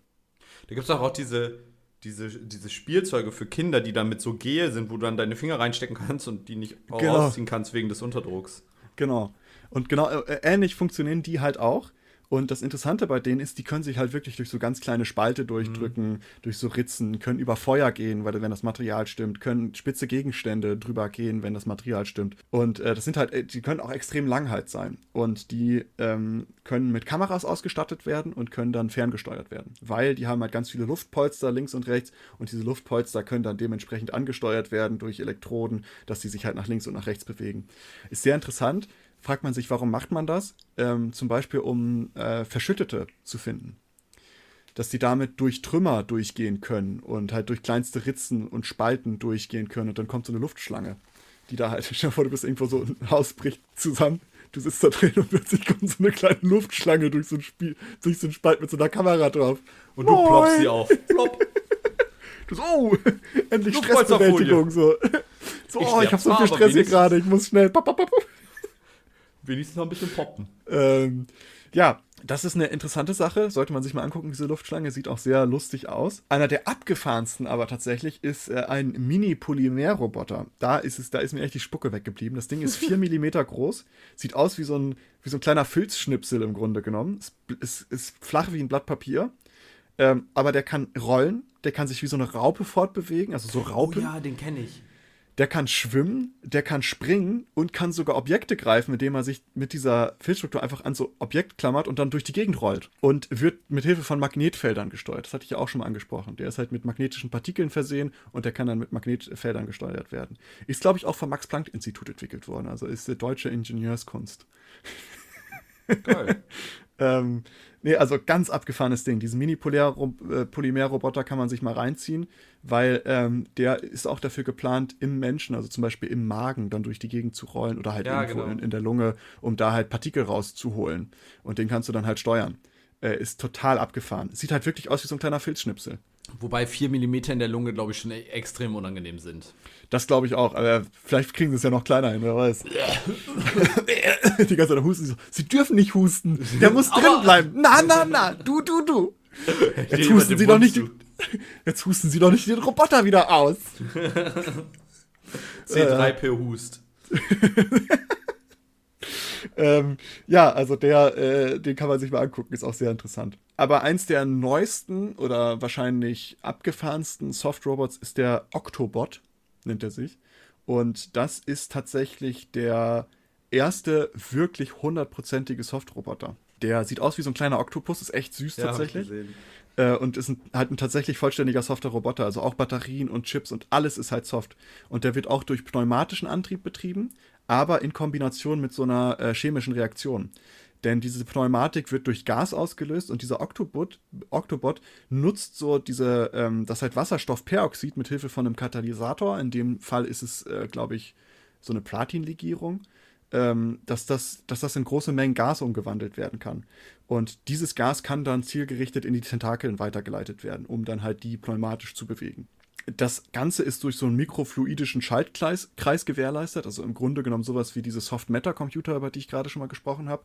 B: Da gibt es auch, auch diese, diese, diese Spielzeuge für Kinder, die dann mit so Gel sind, wo du dann deine Finger reinstecken kannst und die nicht genau. rausziehen kannst wegen des Unterdrucks.
A: Genau. Und genau äh, ähnlich funktionieren die halt auch. Und das Interessante bei denen ist, die können sich halt wirklich durch so ganz kleine Spalte durchdrücken, mhm. durch so Ritzen, können über Feuer gehen, weil wenn das Material stimmt, können spitze Gegenstände drüber gehen, wenn das Material stimmt. Und äh, das sind halt, äh, die können auch extrem lang halt sein. Und die ähm, können mit Kameras ausgestattet werden und können dann ferngesteuert werden. Weil die haben halt ganz viele Luftpolster links und rechts und diese Luftpolster können dann dementsprechend angesteuert werden durch Elektroden, dass sie sich halt nach links und nach rechts bewegen. Ist sehr interessant fragt man sich, warum macht man das? Ähm, zum Beispiel, um äh, Verschüttete zu finden. Dass die damit durch Trümmer durchgehen können und halt durch kleinste Ritzen und Spalten durchgehen können und dann kommt so eine Luftschlange, die da halt, stell dir vor, du bist irgendwo so, ein Haus bricht zusammen, du sitzt da drin und plötzlich kommt so eine kleine Luftschlange durch so ein Spiel, durch so ein Spalt mit so einer Kamera drauf.
B: Und du Moin. ploppst sie auf. Plopp.
A: Du so, oh, endlich Stressbewältigung. So, so ich oh, ich hab so viel Stress hier gerade, ich muss schnell. Pop, pop, pop
B: wenigstens noch ein bisschen poppen.
A: Ähm, ja, das ist eine interessante Sache. Sollte man sich mal angucken, diese Luftschlange sieht auch sehr lustig aus. Einer der abgefahrensten aber tatsächlich ist äh, ein Mini-Polymer-Roboter. Da ist es, da ist mir echt die Spucke weggeblieben. Das Ding ist 4 mm groß, sieht aus wie so ein, wie so ein kleiner Filzschnipsel im Grunde genommen. Es ist, ist flach wie ein Blatt Papier. Ähm, aber der kann rollen, der kann sich wie so eine Raupe fortbewegen, also so Raupen.
B: Oh ja, den kenne ich
A: der kann schwimmen, der kann springen und kann sogar Objekte greifen, indem er sich mit dieser Filzstruktur einfach an so Objekt klammert und dann durch die Gegend rollt. Und wird mit Hilfe von Magnetfeldern gesteuert. Das hatte ich ja auch schon mal angesprochen. Der ist halt mit magnetischen Partikeln versehen und der kann dann mit Magnetfeldern gesteuert werden. Ist, glaube ich, auch vom Max-Planck-Institut entwickelt worden. Also ist die deutsche Ingenieurskunst. Geil. ähm, Nee, also ganz abgefahrenes Ding. Diesen Mini-Polymer-Roboter kann man sich mal reinziehen, weil ähm, der ist auch dafür geplant, im Menschen, also zum Beispiel im Magen, dann durch die Gegend zu rollen oder halt ja, irgendwo genau. in, in, der Lunge, um da halt Partikel rauszuholen. Und den kannst du dann halt steuern. Äh, ist total abgefahren. Sieht halt wirklich aus wie so ein kleiner Filzschnipsel.
B: Wobei 4 mm in der Lunge, glaube ich, schon e- extrem unangenehm sind.
A: Das glaube ich auch, aber vielleicht kriegen sie es ja noch kleiner hin, wer weiß. Die ganze Zeit husten. Sie dürfen nicht husten. Der muss drin bleiben. Na, na, na. Du, du, du. Jetzt husten sie doch nicht. Jetzt husten sie doch nicht den Roboter wieder aus.
B: C3P äh. hust.
A: ähm, ja, also der, äh, den kann man sich mal angucken, ist auch sehr interessant. Aber eins der neuesten oder wahrscheinlich abgefahrensten Soft-Robots ist der Octobot, nennt er sich. Und das ist tatsächlich der erste wirklich hundertprozentige Soft-Roboter. Der sieht aus wie so ein kleiner Oktopus, ist echt süß ja, tatsächlich. Äh, und ist ein, halt ein tatsächlich vollständiger softer Roboter. Also auch Batterien und Chips und alles ist halt soft. Und der wird auch durch pneumatischen Antrieb betrieben, aber in Kombination mit so einer äh, chemischen Reaktion. Denn diese Pneumatik wird durch Gas ausgelöst und dieser Octobot, Octobot nutzt so diese, ähm, das halt Wasserstoffperoxid mit Hilfe von einem Katalysator. In dem Fall ist es, äh, glaube ich, so eine Platinlegierung, ähm, dass, das, dass das in große Mengen Gas umgewandelt werden kann. Und dieses Gas kann dann zielgerichtet in die Tentakeln weitergeleitet werden, um dann halt die pneumatisch zu bewegen. Das Ganze ist durch so einen mikrofluidischen Schaltkreis Kreis gewährleistet, also im Grunde genommen sowas wie diese Soft-Matter-Computer, über die ich gerade schon mal gesprochen habe,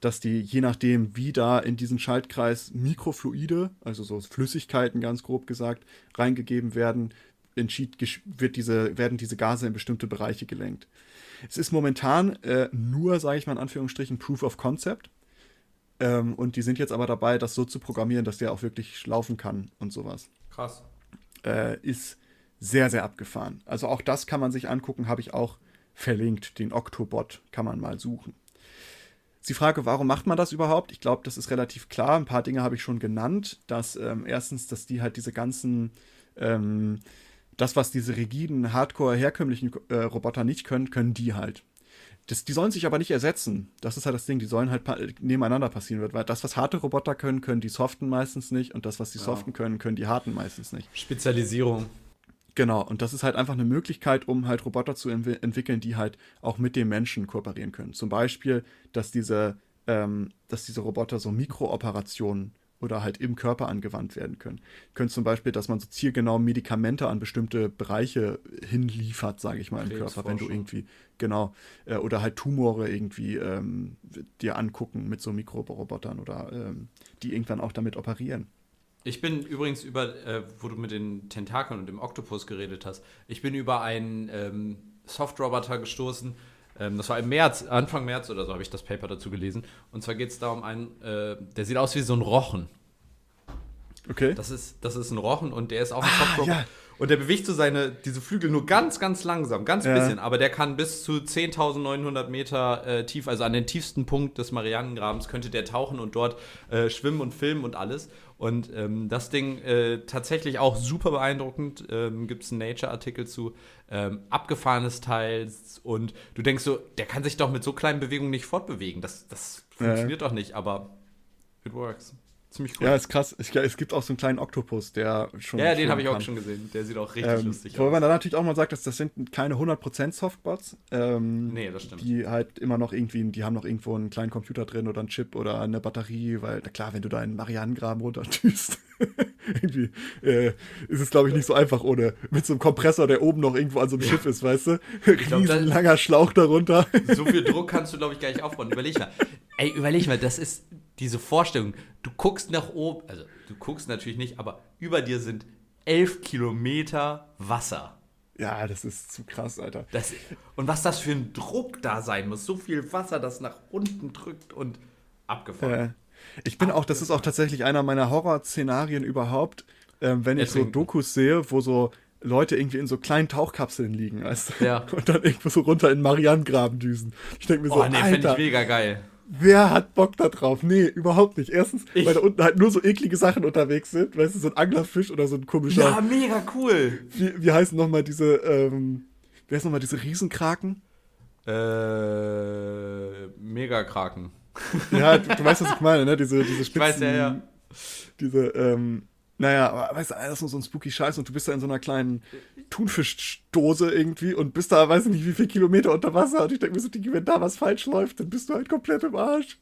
A: dass die, je nachdem, wie da in diesen Schaltkreis Mikrofluide, also so Flüssigkeiten ganz grob gesagt, reingegeben werden, entschied, wird diese, werden diese Gase in bestimmte Bereiche gelenkt. Es ist momentan äh, nur, sage ich mal in Anführungsstrichen, Proof of Concept. Ähm, und die sind jetzt aber dabei, das so zu programmieren, dass der auch wirklich laufen kann und sowas.
B: Krass
A: äh, ist sehr, sehr abgefahren. Also auch das kann man sich angucken, habe ich auch verlinkt. Den Octobot kann man mal suchen. Die Frage, warum macht man das überhaupt? Ich glaube, das ist relativ klar. Ein paar Dinge habe ich schon genannt. Dass ähm, erstens, dass die halt diese ganzen, ähm, das, was diese rigiden, hardcore herkömmlichen äh, Roboter nicht können, können die halt. Das, die sollen sich aber nicht ersetzen. Das ist halt das Ding. Die sollen halt pa nebeneinander passieren. Weil das, was harte Roboter können, können die soften meistens nicht. Und das, was die ja. soften können, können die harten meistens nicht.
B: Spezialisierung.
A: Genau. Und das ist halt einfach eine Möglichkeit, um halt Roboter zu ent entwickeln, die halt auch mit dem Menschen kooperieren können. Zum Beispiel, dass diese, ähm, dass diese Roboter so Mikrooperationen oder halt im Körper angewandt werden können. Können zum Beispiel, dass man so zielgenau Medikamente an bestimmte Bereiche hinliefert, sage ich mal, im Körper, wenn du irgendwie, genau, äh, oder halt Tumore irgendwie ähm, dir angucken mit so Mikrorobotern oder ähm, die irgendwann auch damit operieren.
B: Ich bin übrigens über, äh, wo du mit den Tentakeln und dem Oktopus geredet hast, ich bin über einen ähm, Soft-Roboter gestoßen, Ähm, das war im März, Anfang März oder so habe ich das Paper dazu gelesen. Und zwar geht es da um einen, äh, der sieht aus wie so ein Rochen.
A: Okay.
B: Das ist, das ist ein Rochen und der ist auch ein
A: Ah,
B: Softdrop.
A: ja.
B: Und der bewegt so seine, diese Flügel nur ganz, ganz langsam, ganz
A: Ja.
B: bisschen. Aber der kann bis zu 10.900 Meter äh, tief, also an den tiefsten Punkt des Marianengrabens, könnte der tauchen und dort äh, schwimmen und filmen und alles. Und ähm, das Ding äh, tatsächlich auch super beeindruckend. Ähm, Gibt es einen Nature-Artikel zu. Ähm, abgefahrenes Teil. Und du denkst so, der kann sich doch mit so kleinen Bewegungen nicht fortbewegen. Das, das
A: Ja.
B: funktioniert doch nicht, aber it works. Ziemlich cool.
A: Ja, ist krass. Ich, es gibt auch so einen kleinen Oktopus, der schon.
B: Ja, den habe ich auch schon gesehen. Der sieht auch richtig
A: Ähm,
B: lustig
A: wobei
B: aus.
A: man da natürlich auch mal sagt, dass das sind keine 100% Softbots. Ähm,
B: Nee, das stimmt.
A: Die halt immer noch irgendwie, die haben noch irgendwo einen kleinen Computer drin oder einen Chip oder eine Batterie, weil, na klar, wenn du da einen Marianengraben runterdüst, irgendwie äh, ist es, glaube ich, nicht so einfach ohne, mit so einem Kompressor, der oben noch irgendwo an so einem Schiff ist, weißt du? Riesen langer Schlauch darunter.
B: So viel Druck kannst du, glaube ich, gar nicht aufbauen. Überleg mal. Ey, überleg mal, das ist diese Vorstellung. Du guckst nach oben, also du guckst natürlich nicht, aber über dir sind elf Kilometer Wasser.
A: ja, das ist zu krass, Alter.
B: Das, und was das für ein Druck da sein muss. So viel Wasser, das nach unten drückt und abgefahren.
A: Äh, ich bin auch, das ist auch tatsächlich einer meiner Horrorszenarien überhaupt, ähm, wenn ich so
B: Ertrinken.
A: Dokus sehe, wo so Leute irgendwie in so kleinen Tauchkapseln liegen, weißt du?
B: Ja.
A: Und dann irgendwo so runter in Marianengraben düsen. Ich denke mir so,
B: Oh, nee,
A: Alter,
B: ich mega geil.
A: Wer hat Bock da drauf? Nee, überhaupt nicht. Erstens,
B: Ich-
A: weil da unten halt nur so eklige Sachen unterwegs sind, weißt du, so ein Anglerfisch oder so ein komischer,
B: Ja, mega cool.
A: wie, wie heißen nochmal diese, ähm, wie heißen nochmal diese Riesenkraken?
B: Äh, mega Kraken.
A: Ja, du, du weißt, was ich meine, ne? Diese, diese Spitzen,
B: weiß, ja, ja.
A: diese, ähm, naja, aber weißt du, das ist nur so ein spooky Scheiß und du bist da in so einer kleinen Thunfischdose irgendwie und bist da, weiß ich nicht, wie viele Kilometer unter Wasser und ich denke mir so, Digi, wenn da was falsch läuft, dann bist du halt komplett im Arsch.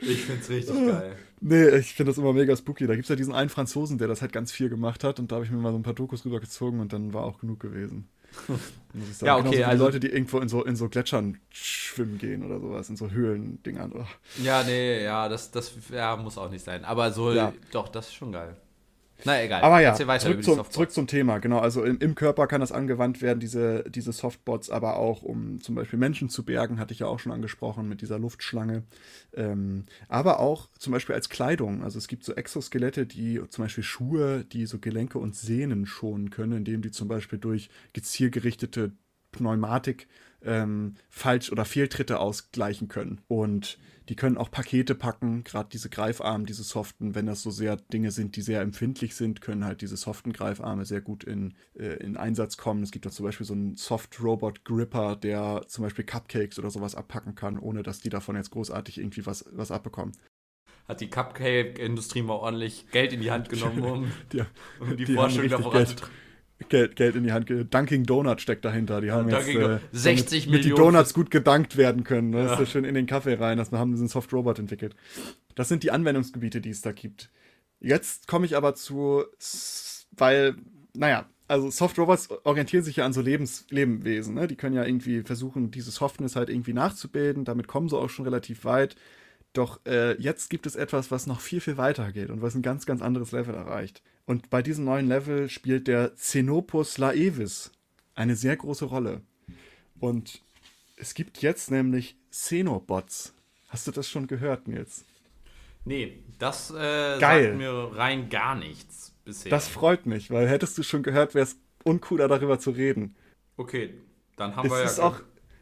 B: Ich find's richtig geil.
A: Nee, ich finde das immer mega spooky. Da gibt's ja diesen einen Franzosen, der das halt ganz viel gemacht hat und da habe ich mir mal so ein paar Dokus rübergezogen und dann war auch genug gewesen.
B: Ja, okay, also-
A: Leute, die irgendwo in so, in so Gletschern schwimmen gehen oder sowas, in so Höhlendingern. Oh.
B: Ja, nee, ja, das, das ja, muss auch nicht sein. Aber so,
A: Ja.
B: doch, das ist schon geil. Na, egal.
A: Aber ja, zurück, zum, zurück zum Thema. Genau, also im, im Körper kann das angewandt werden, diese, diese Softbots, aber auch um zum Beispiel Menschen zu bergen, hatte ich ja auch schon angesprochen mit dieser Luftschlange. Ähm, aber auch zum Beispiel als Kleidung. Also es gibt so Exoskelette, die zum Beispiel Schuhe, die so Gelenke und Sehnen schonen können, indem die zum Beispiel durch gezielgerichtete Pneumatik ähm, Falsch- oder Fehltritte ausgleichen können. Und die können auch Pakete packen, gerade diese Greifarme, diese soften, wenn das so sehr Dinge sind, die sehr empfindlich sind, können halt diese soften Greifarme sehr gut in, äh, in Einsatz kommen. Es gibt da zum Beispiel so einen Soft-Robot-Gripper, der zum Beispiel Cupcakes oder sowas abpacken kann, ohne dass die davon jetzt großartig irgendwie was, was abbekommen.
B: Hat die Cupcake-Industrie mal ordentlich Geld in die Hand genommen, um,
A: Die,
B: um die,
A: die
B: Forschung da voranzutreiben.
A: Geld, Geld in die Hand. ge- Dunkin' Donut steckt dahinter. Die haben jetzt,
B: Dunkin' Donut.
A: äh,
B: 60
A: damit, mit die
B: Millionen
A: Donuts gut gedankt werden können. Ne? Das
B: Ja.
A: ist schön in den Kaffee rein. Das haben diesen Soft Robot entwickelt. Das sind die Anwendungsgebiete, die es da gibt. Jetzt komme ich aber zu, weil, naja, also Soft Robots orientieren sich ja an so Lebens Lebewesen. Ne? Die können ja irgendwie versuchen, diese Softness halt irgendwie nachzubilden. Damit kommen sie auch schon relativ weit. Doch äh, jetzt gibt es etwas, was noch viel, viel weiter geht und was ein ganz, ganz anderes Level erreicht. Und bei diesem neuen Level spielt der Xenopus laevis eine sehr große Rolle. Und es gibt jetzt nämlich Xenobots. Hast du das schon gehört, Nils?
B: Nee, das äh,
A: Geil.
B: sagt mir rein gar nichts bisher.
A: Das freut mich, weil hättest du schon gehört, wäre es uncooler darüber zu reden.
B: okay, dann haben
A: Es
B: wir ja.
A: ist auch,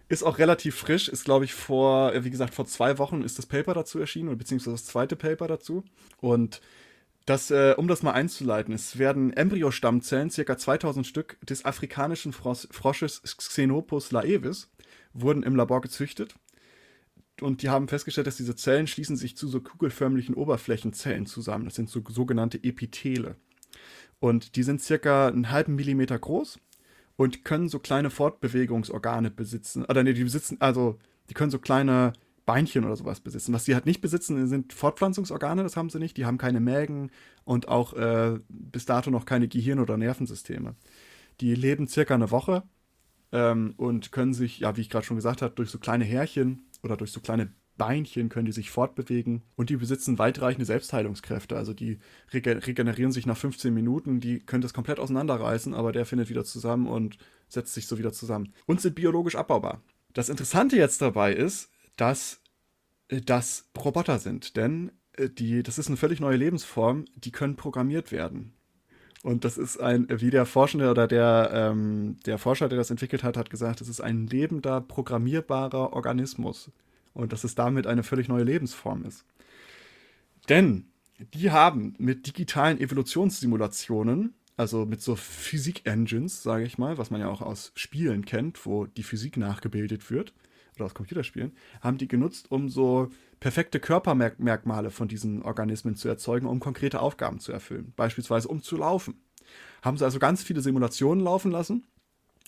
A: ist auch relativ frisch, ist glaube ich vor, äh, wie gesagt, vor zwei Wochen ist das Paper dazu erschienen, beziehungsweise das zweite Paper dazu. Und das, äh, um das mal einzuleiten, es werden Embryostammzellen, circa 2000 Stück, des afrikanischen Fros Frosches Xenopus laevis, wurden im Labor gezüchtet. Und die haben festgestellt, dass diese Zellen schließen sich zu so kugelförmlichen Oberflächenzellen zusammen. Das sind so sogenannte Epithele. Und die sind circa einen halben Millimeter groß und können so kleine Fortbewegungsorgane besitzen. Oder nee, die besitzen, also die können so kleine Beinchen oder sowas besitzen. Was sie halt nicht besitzen, sind Fortpflanzungsorgane, das haben sie nicht. Die haben keine Mägen und auch äh, bis dato noch keine Gehirn- oder Nervensysteme. Die leben circa eine Woche ähm, und können sich, ja, wie ich gerade schon gesagt habe, durch so kleine Härchen oder durch so kleine Beinchen können die sich fortbewegen und die besitzen weitreichende Selbstheilungskräfte. Also die rege regenerieren sich nach 15 Minuten, die können das komplett auseinanderreißen, aber der findet wieder zusammen und setzt sich so wieder zusammen. Und sind biologisch abbaubar. Das Interessante jetzt dabei ist, dass äh, das Roboter sind, denn äh, die, das ist eine völlig neue Lebensform, die können programmiert werden. Und das ist ein, wie der Forschende oder der, ähm, der Forscher, der das entwickelt hat, hat gesagt, das ist ein lebender, programmierbarer Organismus. Und dass es damit eine völlig neue Lebensform ist. Denn die haben mit digitalen Evolutionssimulationen, also mit so Physik-Engines, sage ich mal, was man ja auch aus Spielen kennt, wo die Physik nachgebildet wird, oder aus Computerspielen, haben die genutzt, um so perfekte Körpermerkmale von diesen Organismen zu erzeugen, um konkrete Aufgaben zu erfüllen. Beispielsweise um zu laufen. Haben sie also ganz viele Simulationen laufen lassen,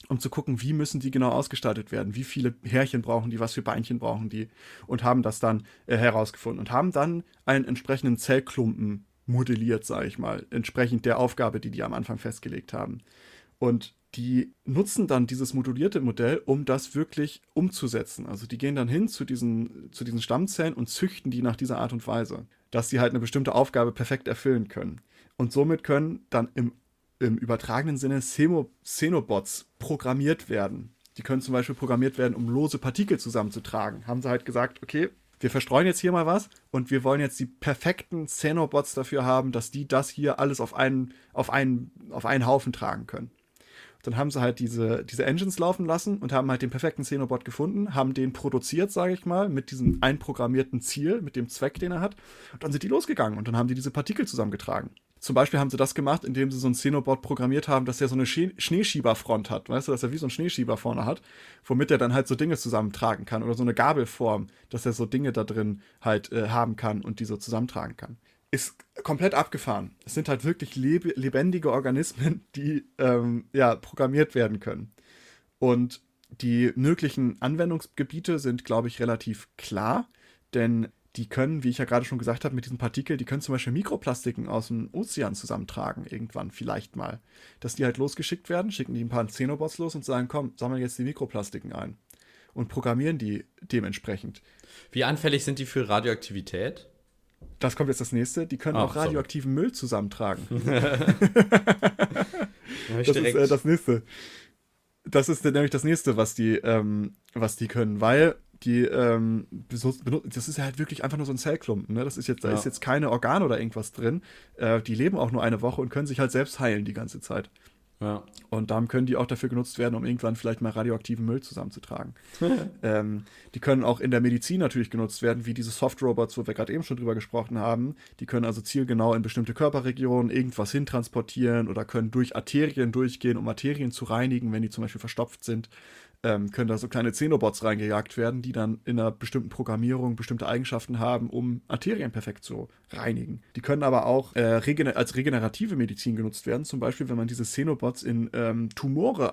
A: um zu gucken, wie müssen die genau ausgestaltet werden, wie viele Härchen brauchen die, was für Beinchen brauchen die und haben das dann äh, herausgefunden und haben dann einen entsprechenden Zellklumpen modelliert, sage ich mal, entsprechend der Aufgabe, die die am Anfang festgelegt haben. Und die nutzen dann dieses modulierte Modell, um das wirklich umzusetzen. Also die gehen dann hin zu diesen, zu diesen Stammzellen und züchten die nach dieser Art und Weise, dass sie halt eine bestimmte Aufgabe perfekt erfüllen können. Und somit können dann im, im übertragenen Sinne Xenobots programmiert werden. Die können zum Beispiel programmiert werden, um lose Partikel zusammenzutragen. Haben sie halt gesagt, okay, wir verstreuen jetzt hier mal was und wir wollen jetzt die perfekten Xenobots dafür haben, dass die das hier alles auf einen, auf einen, auf einen Haufen tragen können. Dann haben sie halt diese, diese Engines laufen lassen und haben halt den perfekten Xenobot gefunden, haben den produziert, sage ich mal, mit diesem einprogrammierten Ziel, mit dem Zweck, den er hat. Und dann sind die losgegangen und dann haben die diese Partikel zusammengetragen. Zum Beispiel haben sie das gemacht, indem sie so ein Xenobot programmiert haben, dass er so eine Schneeschieberfront hat. Weißt du, dass er wie so ein Schneeschieber vorne hat, womit er dann halt so Dinge zusammentragen kann. Oder so eine Gabelform, dass er so Dinge da drin halt äh, haben kann und die so zusammentragen kann ist komplett abgefahren. Es sind halt wirklich leb lebendige Organismen, die ähm, ja, programmiert werden können. Und die möglichen Anwendungsgebiete sind, glaube ich, relativ klar, denn die können, wie ich ja gerade schon gesagt habe, mit diesen Partikeln, die können zum Beispiel Mikroplastiken aus dem Ozean zusammentragen, irgendwann vielleicht mal. Dass die halt losgeschickt werden, schicken die ein paar Xenobots los und sagen, komm, sammeln jetzt die Mikroplastiken ein. Und programmieren die dementsprechend.
B: Wie anfällig sind die für Radioaktivität?
A: Das kommt jetzt das nächste, die können Ach, auch radioaktiven sorry. Müll zusammentragen. das ist äh, das nächste. Das ist nämlich das nächste, was die, ähm, was die können, weil die, ähm, das ist ja halt wirklich einfach nur so ein Zellklumpen, ne? Das ist jetzt, da ja. ist jetzt keine Organe oder irgendwas drin. Äh, die leben auch nur eine Woche und können sich halt selbst heilen die ganze Zeit. Ja. Und darum können die auch dafür genutzt werden, um irgendwann vielleicht mal radioaktiven Müll zusammenzutragen. ähm, die können auch in der Medizin natürlich genutzt werden, wie diese Soft-Robots, wo wir gerade eben schon drüber gesprochen haben. Die können also zielgenau in bestimmte Körperregionen irgendwas hintransportieren oder können durch Arterien durchgehen, um Arterien zu reinigen, wenn die zum Beispiel verstopft sind ähm, können da so kleine Xenobots reingejagt werden, die dann in einer bestimmten Programmierung bestimmte Eigenschaften haben, um Arterien perfekt zu reinigen. Die können aber auch äh, regener als regenerative Medizin genutzt werden, zum Beispiel, wenn man diese Xenobots in ähm, Tumore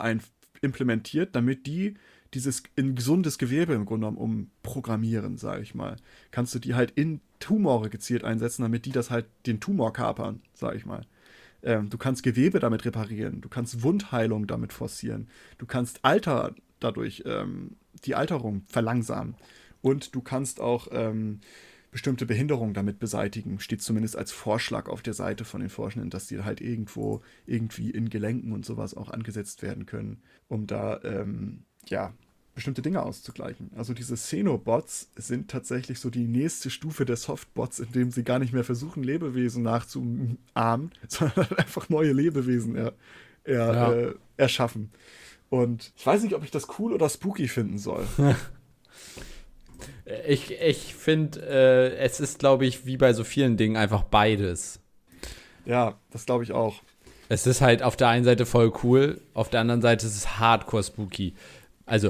A: implementiert, damit die dieses in gesundes Gewebe im Grunde genommen umprogrammieren, sage ich mal. Kannst du die halt in Tumore gezielt einsetzen, damit die das halt den Tumor kapern, sage ich mal. Ähm, du kannst Gewebe damit reparieren, du kannst Wundheilung damit forcieren, du kannst Alter dadurch ähm, die Alterung verlangsamen. Und du kannst auch ähm, bestimmte Behinderungen damit beseitigen. Steht zumindest als Vorschlag auf der Seite von den Forschenden, dass die halt irgendwo irgendwie in Gelenken und sowas auch angesetzt werden können, um da ähm, ja bestimmte Dinge auszugleichen. Also diese Xenobots sind tatsächlich so die nächste Stufe der Softbots, indem sie gar nicht mehr versuchen, Lebewesen nachzuahmen, sondern einfach neue Lebewesen er, er, ja. äh, erschaffen. Und ich weiß nicht, ob ich das cool oder spooky finden soll.
B: ich ich finde, äh, es ist, glaube ich, wie bei so vielen Dingen einfach beides.
A: Ja, das glaube ich auch.
B: Es ist halt auf der einen Seite voll cool, auf der anderen Seite ist es hardcore spooky. Also,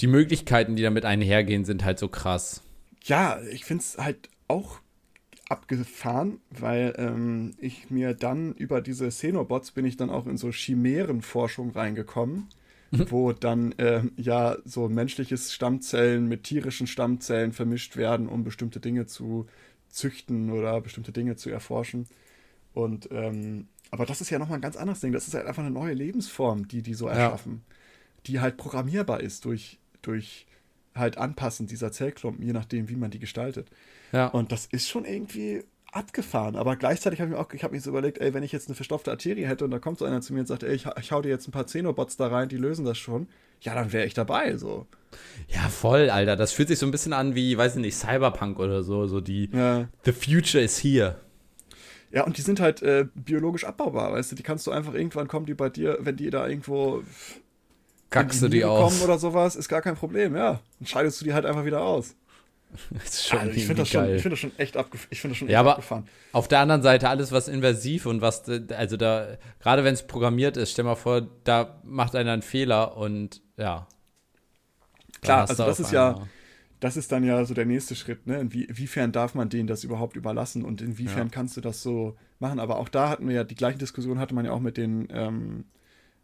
B: die Möglichkeiten, die damit einhergehen, sind halt so krass.
A: Ja, ich finde es halt auch abgefahren, weil ähm, ich mir dann über diese Xenobots bin ich dann auch in so Chimärenforschung reingekommen wo dann äh, ja so menschliches Stammzellen mit tierischen Stammzellen vermischt werden, um bestimmte Dinge zu züchten oder bestimmte Dinge zu erforschen. Und ähm, aber das ist ja nochmal ein ganz anderes Ding. Das ist halt einfach eine neue Lebensform, die die so erschaffen, ja. die halt programmierbar ist durch, durch halt Anpassen dieser Zellklumpen, je nachdem, wie man die gestaltet. Ja. Und das ist schon irgendwie abgefahren. Aber gleichzeitig habe ich mir auch, ich habe mir so überlegt, ey, wenn ich jetzt eine verstopfte Arterie hätte und da kommt so einer zu mir und sagt, ey, ich, ich hau dir jetzt ein paar Xenobots da rein, die lösen das schon, ja, dann wäre ich dabei, so.
B: Ja, voll, Alter. Das fühlt sich so ein bisschen an wie, weiß ich nicht, Cyberpunk oder so. So die ja. The Future is here.
A: Ja, und die sind halt äh, biologisch abbaubar, weißt du? Die kannst du einfach irgendwann kommen, die bei dir, wenn die da irgendwo
B: kackst du die aus
A: oder sowas, ist gar kein Problem, ja. Dann scheidest du die halt einfach wieder aus. Das ist schon also ich finde das, schon, find das schon echt, abgef ich find das schon
B: ja, aber abgefahren. Auf der anderen Seite, alles, was invasiv und was, also da, gerade wenn es programmiert ist, stell mal vor, da macht einer einen Fehler und ja.
A: Klar, also das ist ja, das ist dann ja so der nächste Schritt, ne? Inwie inwiefern darf man denen das überhaupt überlassen und inwiefern ja. kannst du das so machen? Aber auch da hatten wir ja die gleiche Diskussion, hatte man ja auch mit den, ähm,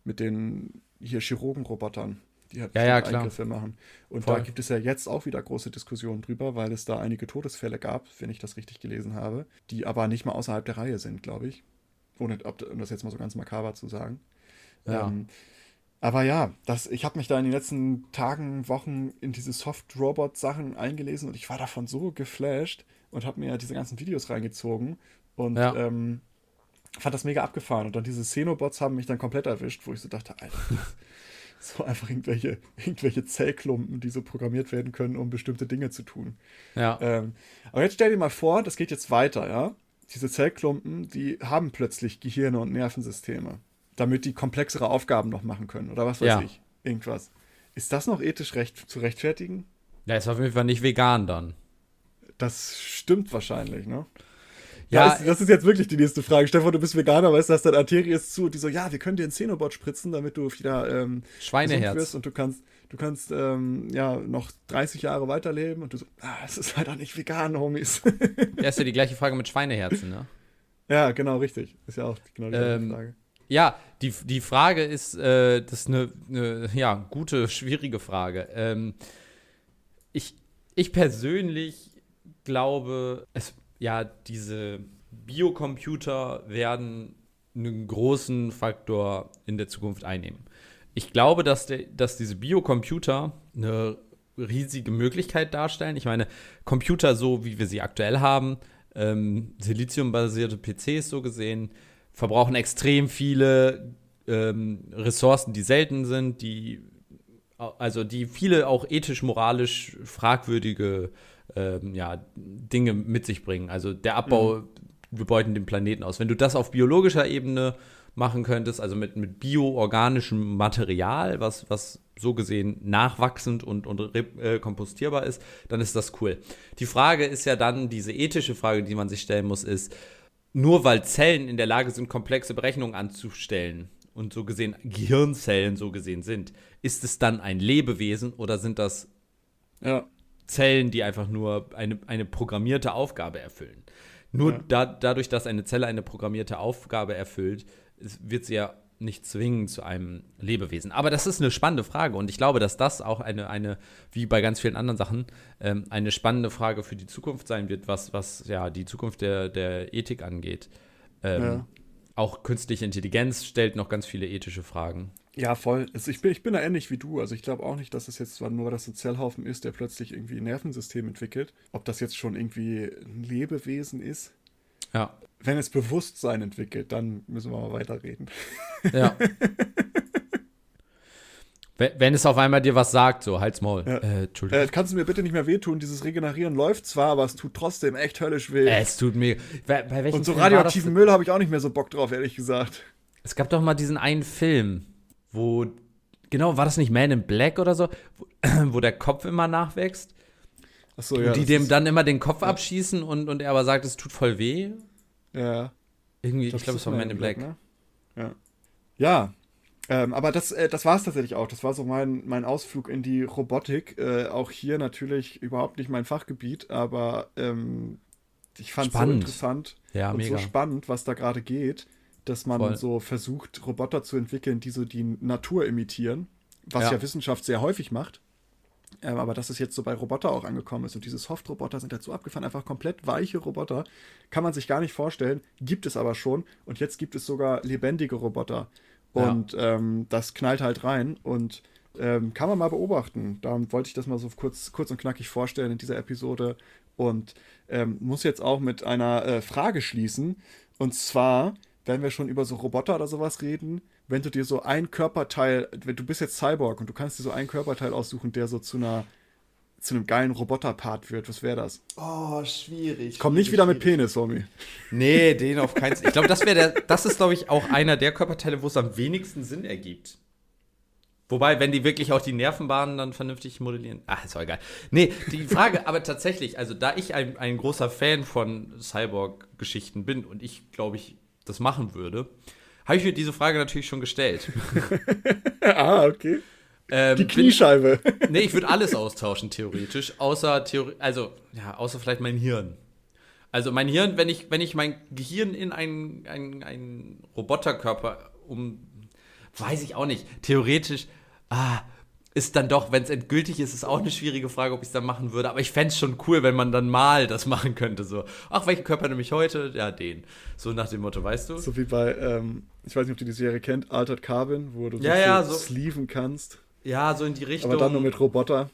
A: mit den hier Chirurgenrobotern die halt
B: ja, ja,
A: Eingriffe machen. Und Voll. da gibt es ja jetzt auch wieder große Diskussionen drüber, weil es da einige Todesfälle gab, wenn ich das richtig gelesen habe, die aber nicht mal außerhalb der Reihe sind, glaube ich. Ohne um das jetzt mal so ganz makaber zu sagen. Ja. Ähm, aber ja, das, ich habe mich da in den letzten Tagen, Wochen in diese Soft-Robot-Sachen eingelesen und ich war davon so geflasht und habe mir diese ganzen Videos reingezogen und ja. ähm, fand das mega abgefahren. Und dann diese Xenobots haben mich dann komplett erwischt, wo ich so dachte, Alter, so einfach irgendwelche, irgendwelche Zellklumpen, die so programmiert werden können, um bestimmte Dinge zu tun.
B: Ja.
A: Ähm, aber jetzt stell dir mal vor, das geht jetzt weiter, ja. Diese Zellklumpen, die haben plötzlich Gehirne und Nervensysteme, damit die komplexere Aufgaben noch machen können oder was weiß ja. ich. Irgendwas. Ist das noch ethisch recht zu rechtfertigen?
B: Ja, ist auf jeden Fall nicht vegan dann.
A: Das stimmt wahrscheinlich, ne? Ja, das, das, ist jetzt wirklich die nächste Frage. Stefan, du bist Veganer, weißt du, hast dein Arterie ist zu. Und die so, ja, wir können dir ein Xenobot spritzen, damit du wieder ähm,
B: Schweineherz wirst
A: und du kannst, du kannst ähm, ja noch 30 Jahre weiterleben. Und du so, ah, es ist halt auch nicht vegan, Homies.
B: Ja, ist ja die gleiche Frage mit Schweineherzen, ne?
A: Ja, genau, richtig. Ist ja auch genau die
B: ähm, Frage. Ja, die, die Frage ist, äh, das ist eine, eine, ja, gute, schwierige Frage. Ähm, ich, ich persönlich glaube, es ja, diese Biocomputer werden einen großen Faktor in der Zukunft einnehmen. Ich glaube, dass, der, dass diese Biocomputer eine riesige Möglichkeit darstellen. Ich meine, Computer so, wie wir sie aktuell haben, ähm, Siliziumbasierte PCs so gesehen, verbrauchen extrem viele ähm, Ressourcen, die selten sind, die also die viele auch ethisch, moralisch fragwürdige ähm, ja, Dinge mit sich bringen. Also der Abbau, mhm. wir beuten den Planeten aus. Wenn du das auf biologischer Ebene machen könntest, also mit, mit bioorganischem Material, was, was so gesehen nachwachsend und, und äh, kompostierbar ist, dann ist das cool. Die Frage ist ja dann, diese ethische Frage, die man sich stellen muss, ist, nur weil Zellen in der Lage sind, komplexe Berechnungen anzustellen und so gesehen Gehirnzellen so gesehen sind, ist es dann ein Lebewesen oder sind das ja. Zellen, die einfach nur eine, eine programmierte Aufgabe erfüllen. Nur ja. da, dadurch, dass eine Zelle eine programmierte Aufgabe erfüllt, wird sie ja nicht zwingen zu einem Lebewesen. Aber das ist eine spannende Frage und ich glaube, dass das auch eine, eine wie bei ganz vielen anderen Sachen, ähm, eine spannende Frage für die Zukunft sein wird, was, was ja die Zukunft der, der Ethik angeht. Ähm, ja. Auch künstliche Intelligenz stellt noch ganz viele ethische Fragen.
A: Ja, voll. Also ich, bin, ich bin da ähnlich wie du. Also ich glaube auch nicht, dass es jetzt zwar nur das ein Zellhaufen ist, der plötzlich irgendwie ein Nervensystem entwickelt. Ob das jetzt schon irgendwie ein Lebewesen ist.
B: Ja.
A: Wenn es Bewusstsein entwickelt, dann müssen wir mal weiterreden.
B: Ja. Wenn es auf einmal dir was sagt, so, halt's Maul. Ja. Äh,
A: Entschuldigung. Äh, kannst du mir bitte nicht mehr wehtun? Dieses Regenerieren läuft zwar, aber es tut trotzdem echt höllisch weh.
B: Es tut mir.
A: Bei, bei Und so radioaktiven Müll habe ich auch nicht mehr so Bock drauf, ehrlich gesagt.
B: Es gab doch mal diesen einen Film, wo. Genau, war das nicht Man in Black oder so? Wo, wo der Kopf immer nachwächst.
A: Achso, ja.
B: Und die dem dann immer den Kopf ja. abschießen und, und er aber sagt, es tut voll weh.
A: Ja.
B: Irgendwie, ich glaube, es war Man in Black.
A: Black ne? Ja. Ja, ähm, aber das, äh, das war es tatsächlich auch. Das war so mein, mein Ausflug in die Robotik. Äh, auch hier natürlich überhaupt nicht mein Fachgebiet, aber ähm, ich fand es so interessant
B: ja,
A: und
B: mega.
A: so spannend, was da gerade geht, dass man Voll. so versucht, Roboter zu entwickeln, die so die Natur imitieren, was ja, ja Wissenschaft sehr häufig macht. Ähm, aber dass es jetzt so bei Roboter auch angekommen ist und diese Soft-Roboter sind dazu abgefahren, einfach komplett weiche Roboter, kann man sich gar nicht vorstellen, gibt es aber schon und jetzt gibt es sogar lebendige Roboter. Und ja. ähm, das knallt halt rein und ähm, kann man mal beobachten. Da wollte ich das mal so kurz, kurz und knackig vorstellen in dieser Episode und ähm, muss jetzt auch mit einer äh, Frage schließen. Und zwar, wenn wir schon über so Roboter oder sowas reden, wenn du dir so ein Körperteil, wenn du bist jetzt Cyborg und du kannst dir so ein Körperteil aussuchen, der so zu einer zu einem geilen Roboterpart wird, was wäre das?
B: Oh, schwierig.
A: Komm nicht wieder mit Penis, Homie.
B: Nee, den auf keinen Fall. Ich glaube, das wäre der, das ist, glaube ich, auch einer der Körperteile, wo es am wenigsten Sinn ergibt. Wobei, wenn die wirklich auch die Nervenbahnen dann vernünftig modellieren. Ach, ist auch egal. Nee, die Frage, aber tatsächlich, also da ich ein, ein großer Fan von Cyborg-Geschichten bin und ich, glaube ich, das machen würde, habe ich mir diese Frage natürlich schon gestellt.
A: ah, okay.
B: Ähm,
A: Die Kniescheibe.
B: Bin, nee, ich würde alles austauschen, theoretisch. Außer, Theori also, ja, außer vielleicht mein Hirn. Also mein Hirn, wenn ich, wenn ich mein Gehirn in einen, einen, einen Roboterkörper um, weiß ich auch nicht, theoretisch, ah, ist dann doch, wenn es endgültig ist, ist auch eine schwierige Frage, ob ich es dann machen würde. Aber ich fände es schon cool, wenn man dann mal das machen könnte. So, ach, welchen Körper nehme ich heute? Ja, den. So nach dem Motto, weißt du?
A: So wie bei, ähm, ich weiß nicht, ob du die Serie kennt, Altered Carbon, wo du
B: ja, ja,
A: so sleeven kannst.
B: Ja, so in die Richtung.
A: Aber dann nur mit Roboter.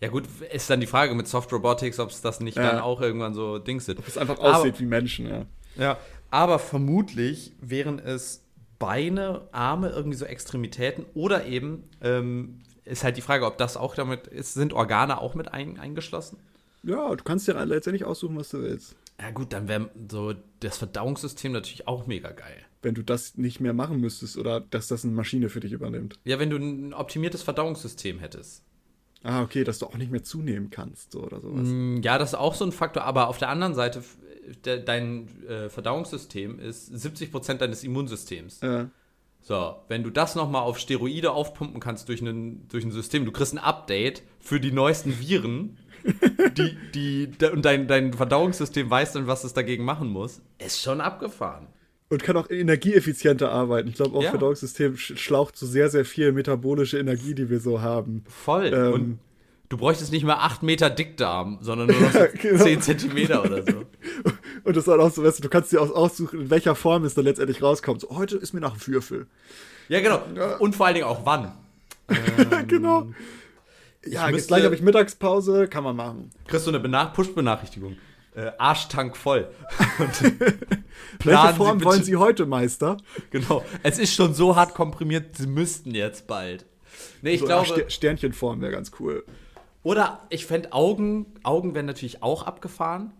B: Ja, gut, ist dann die Frage mit Soft Robotics, ob es das nicht ja. dann auch irgendwann so Dings sind.
A: Ob es einfach aussieht aber, wie Menschen, ja.
B: Ja, aber vermutlich wären es Beine, Arme, irgendwie so Extremitäten oder eben ähm, ist halt die Frage, ob das auch damit ist, sind Organe auch mit ein, eingeschlossen?
A: Ja, du kannst dir letztendlich aussuchen, was du willst.
B: Ja, gut, dann wäre so das Verdauungssystem natürlich auch mega geil
A: wenn du das nicht mehr machen müsstest oder dass das eine Maschine für dich übernimmt.
B: Ja, wenn du ein optimiertes Verdauungssystem hättest.
A: Ah, okay, dass du auch nicht mehr zunehmen kannst so, oder sowas.
B: Mm, ja, das ist auch so ein Faktor, aber auf der anderen Seite, de, dein äh, Verdauungssystem ist 70% deines Immunsystems.
A: Ja.
B: So, wenn du das nochmal auf Steroide aufpumpen kannst durch, einen, durch ein System, du kriegst ein Update für die neuesten Viren, die, die, und dein, dein Verdauungssystem weiß dann, was es dagegen machen muss, ist schon abgefahren.
A: Und kann auch energieeffizienter arbeiten. Ich glaube, auch ja. Verdauungssystem schlaucht so sehr, sehr viel metabolische Energie, die wir so haben.
B: Voll. Ähm, und du bräuchtest nicht mehr 8 Meter Dickdarm, sondern nur noch so genau. 10 Zentimeter oder so.
A: Und das ist auch so, weißt du, du kannst dir auch aussuchen, in welcher Form es dann letztendlich rauskommt. So, heute ist mir nach einem Würfel.
B: Ja, genau. Und vor allen Dingen auch wann.
A: ähm, genau. Ja, jetzt gleich habe ich Mittagspause, kann man machen.
B: Kriegst du eine Push-Benachrichtigung äh, Arschtank voll.
A: Welche Form wollen Sie heute, Meister?
B: Genau. Es ist schon so hart komprimiert, Sie müssten jetzt bald.
A: Nee, ich so glaube. Sternchenform wäre ganz cool.
B: Oder ich fände Augen, Augen wären natürlich auch abgefahren.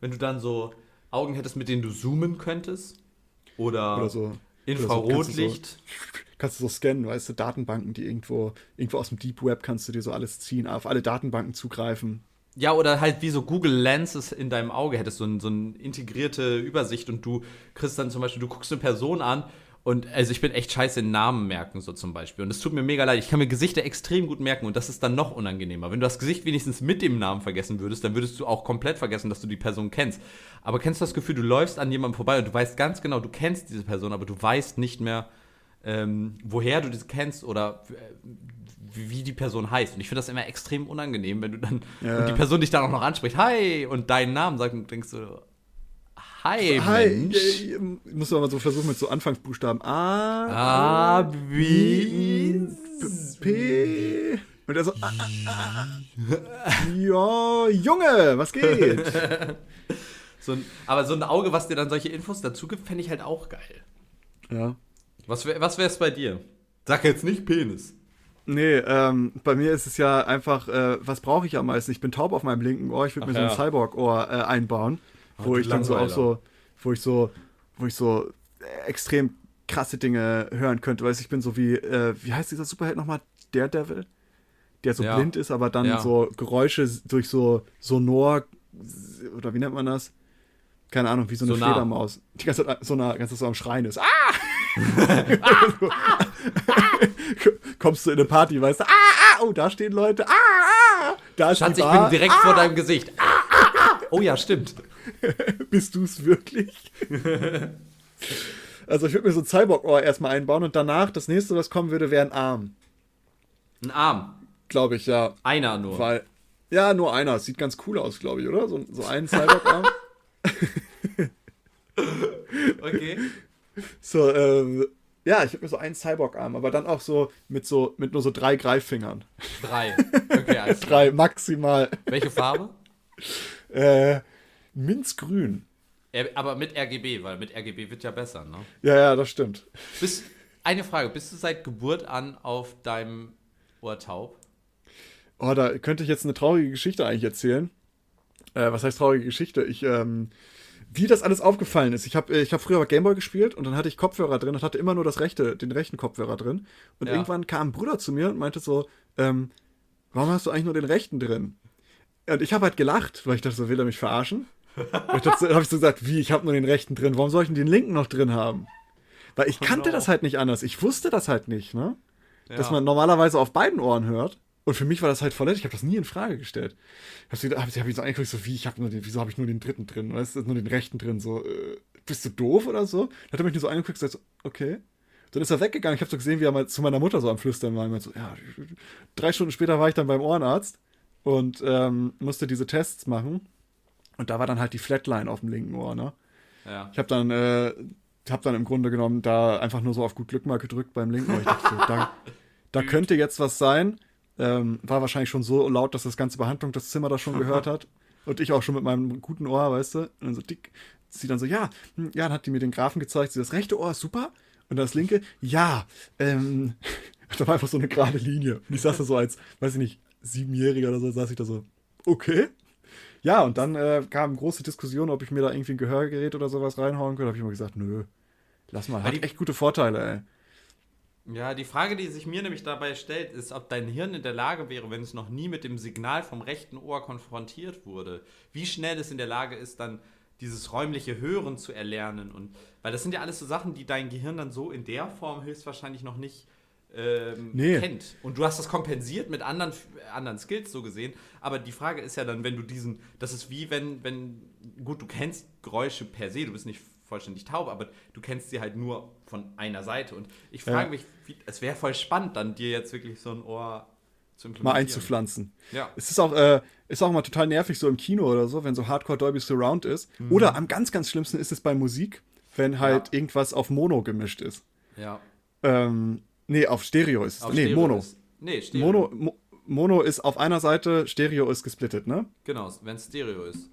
B: Wenn du dann so Augen hättest, mit denen du zoomen könntest. Oder,
A: oder so.
B: Infrarotlicht.
A: So, kannst, du so scannen, weißt du, Datenbanken, die irgendwo, irgendwo aus dem Deep Web kannst du dir so alles ziehen, auf alle Datenbanken zugreifen.
B: Ja, oder halt wie so Google Lenses in deinem Auge hättest, so, ein, so eine integrierte Übersicht und du kriegst dann zum Beispiel, du guckst eine Person an und also ich bin echt scheiße in Namen merken, so zum Beispiel. Und es tut mir mega leid. Ich kann mir Gesichter extrem gut merken und das ist dann noch unangenehmer. Wenn du das Gesicht wenigstens mit dem Namen vergessen würdest, dann würdest du auch komplett vergessen, dass du die Person kennst. Aber kennst du das Gefühl, du läufst an jemandem vorbei und du weißt ganz genau, du kennst diese Person, aber du weißt nicht mehr, ähm, woher du das kennst oder äh, wie die Person heißt. Und ich finde das immer extrem unangenehm, wenn du dann ja. und die Person dich dann auch noch anspricht, hi, und deinen Namen sagt und denkst du, hi, hi Mensch.
A: Ich muss mal so versuchen mit so Anfangsbuchstaben.
B: A, A, B,
A: P. Und er so, ah, ah, ah. ja, Junge, was geht?
B: so ein, aber so ein Auge, was dir dann solche Infos dazu gibt, fände ich halt auch geil.
A: Ja.
B: Was, wär, was wär's bei dir? Sag jetzt nicht Penis.
A: Nee, ähm, bei mir ist es ja einfach, äh, was brauche ich am meisten? Ich bin taub auf meinem linken Ohr, ich würde mir so ein Cyborg-Ohr äh, einbauen, wo ich dann so auch so, wo ich so, wo ich so extrem krasse Dinge hören könnte. Weißt ich bin so wie, äh, wie heißt dieser Superheld nochmal? Daredevil? Der so ja. blind ist, aber dann ja. so Geräusche durch so Sonor, oder wie nennt man das? Keine Ahnung, wie so eine Sonar. Fledermaus. Die ganze Zeit so, ganze Zeit so am Schreien ist. Ah! Kommst du in eine Party, weißt du, ah, ah, oh, da stehen Leute, ah, ah, da ist
B: Schatz, ich bin direkt ah. vor deinem Gesicht. Ah. Oh ja, stimmt.
A: Bist du es wirklich? also ich würde mir so ein Cyborg-Ohr erstmal einbauen und danach, das nächste, was kommen würde, wäre ein Arm.
B: Ein Arm?
A: Glaube ich, ja.
B: Einer nur.
A: Weil, ja, nur einer. Sieht ganz cool aus, glaube ich, oder? So, so ein Cyborg-Arm.
B: okay.
A: So, ähm, ja, ich habe mir so einen Cyborg-Arm, aber dann auch so mit so mit nur so drei Greiffingern.
B: Drei. Okay,
A: alles Drei maximal.
B: Welche Farbe?
A: Äh, Minzgrün.
B: Aber mit RGB, weil mit RGB wird ja besser, ne?
A: Ja, ja, das stimmt.
B: Bist, Eine Frage, bist du seit Geburt an auf deinem Ohr taub?
A: Oh, da könnte ich jetzt eine traurige Geschichte eigentlich erzählen. Äh, was heißt traurige Geschichte? Ich, ähm, wie das alles aufgefallen ist. Ich habe ich hab früher Gameboy gespielt und dann hatte ich Kopfhörer drin und hatte immer nur das rechte, den rechten Kopfhörer drin. Und
B: Ja.
A: irgendwann kam ein Bruder zu mir und meinte so, ähm, warum hast du eigentlich nur den rechten drin? Und ich habe halt gelacht, weil ich dachte, so will er mich verarschen. Und ich dachte, habe ich so gesagt, wie, ich habe nur den rechten drin, warum soll ich denn den linken noch drin haben? Weil ich kannte
B: no.
A: das halt nicht anders. Ich wusste das halt nicht, ne? Dass
B: Ja.
A: man normalerweise auf beiden Ohren hört. Und für mich war das halt voll nett. Ich habe das nie in Frage gestellt. Ich habe hab, hab ich so angeguckt, so wie, ich habe nur den, wieso habe ich nur den dritten drin? Weißt du, nur den rechten drin? So, äh, bist du doof oder so? Dann hat er mich nur so angeguckt und gesagt, so, okay. Dann ist er weggegangen. Ich habe so gesehen, wie er mal zu meiner Mutter so am Flüstern war. Und so, ja, drei Stunden später war ich dann beim Ohrenarzt und ähm, musste diese Tests machen. Und da war dann halt die Flatline auf dem linken Ohr, ne?
B: Ja.
A: Ich habe dann, äh, hab dann im Grunde genommen da einfach nur so auf gut Glück mal gedrückt beim linken Ohr. Ich dachte so, da, da könnte jetzt was sein. Ähm, war wahrscheinlich schon so laut, dass das ganze Behandlung das Zimmer das schon gehört hat. Und ich auch schon mit meinem guten Ohr, weißt du? Und dann so dick. Sie dann so, ja, hm, ja, dann hat die mir den Graphen gezeigt. Sie, das rechte Ohr ist super. Und das linke, ja. Ähm, da war einfach so eine gerade Linie. Und ich saß da so als, weiß ich nicht, Siebenjähriger oder so, saß ich da so, okay. Ja, und dann äh, kam große Diskussion, ob ich mir da irgendwie ein Gehörgerät oder sowas reinhauen könnte. Da habe ich immer gesagt, nö, lass mal. Hat
B: die-
A: echt gute Vorteile, ey.
B: Ja, die Frage, die sich mir nämlich dabei stellt, ist, ob dein Hirn in der Lage wäre, wenn es noch nie mit dem Signal vom rechten Ohr konfrontiert wurde, wie schnell es in der Lage ist, dann dieses räumliche Hören zu erlernen. Und weil das sind ja alles so Sachen, die dein Gehirn dann so in der Form höchstwahrscheinlich noch nicht ähm,
A: Nee.
B: kennt. Und du hast das kompensiert mit anderen, anderen Skills so gesehen. Aber die Frage ist ja dann, wenn du diesen, das ist wie wenn, wenn, gut, du kennst Geräusche per se, du bist nicht vollständig taub, aber du kennst sie halt nur von einer Seite. Und ich frage
A: Ja.
B: mich, wie, es wäre voll spannend, dann dir jetzt wirklich so ein Ohr zu
A: Mal
B: implementieren.
A: einzupflanzen.
B: Ja.
A: Es ist auch, äh, ist auch mal total nervig, so im Kino oder so, wenn so Hardcore Dolby Surround ist. Oder am ganz, ganz schlimmsten ist es bei Musik, wenn halt
B: Ja.
A: irgendwas auf Mono gemischt ist.
B: Ja.
A: Ähm, nee, auf Stereo ist es.
B: Auf
A: Nee,
B: Stereo
A: Mono.
B: Ist, nee, Stereo.
A: Mono, Mo Mono ist auf einer Seite, Stereo ist gesplittet, ne?
B: Genau, wenn es Stereo ist.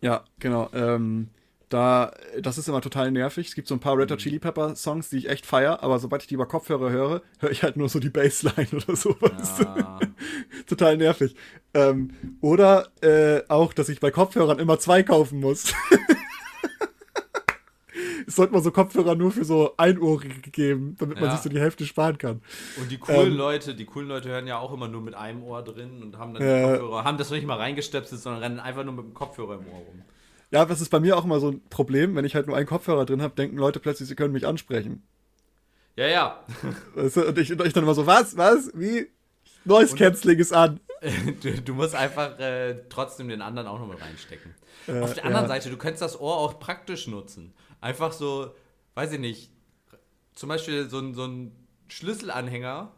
A: Ja, genau. Ähm, da, das ist immer total nervig. Es gibt so ein paar Red Hot Chili Pepper Songs, die ich echt feier, aber sobald ich die über Kopfhörer höre, höre ich halt nur so die Bassline oder sowas.
B: Ja.
A: total nervig. Ähm, oder äh, auch, dass ich bei Kopfhörern immer zwei kaufen muss. es sollte man so Kopfhörer nur für so Einohrige geben, damit man
B: Ja.
A: sich so die Hälfte sparen kann.
B: Und die coolen
A: Ähm,
B: Leute, die coolen Leute hören ja auch immer nur mit einem Ohr drin und haben dann die
A: Äh.
B: Kopfhörer, haben das nicht mal reingestöpselt, sondern rennen einfach nur mit dem Kopfhörer im Ohr rum.
A: Ja, das ist bei mir auch immer so ein Problem, wenn ich halt nur einen Kopfhörer drin habe, denken Leute plötzlich, sie können mich ansprechen.
B: Ja, ja.
A: Weißt du? Und ich, und ich dann immer so, was, was, wie? Noise Cancelling ist an.
B: Du, du musst einfach äh, trotzdem den anderen auch noch mit reinstecken.
A: Äh,
B: Auf der anderen
A: ja.
B: Seite, du könntest das Ohr auch praktisch nutzen. Einfach so, weiß ich nicht, zum Beispiel so ein, so ein Schlüsselanhänger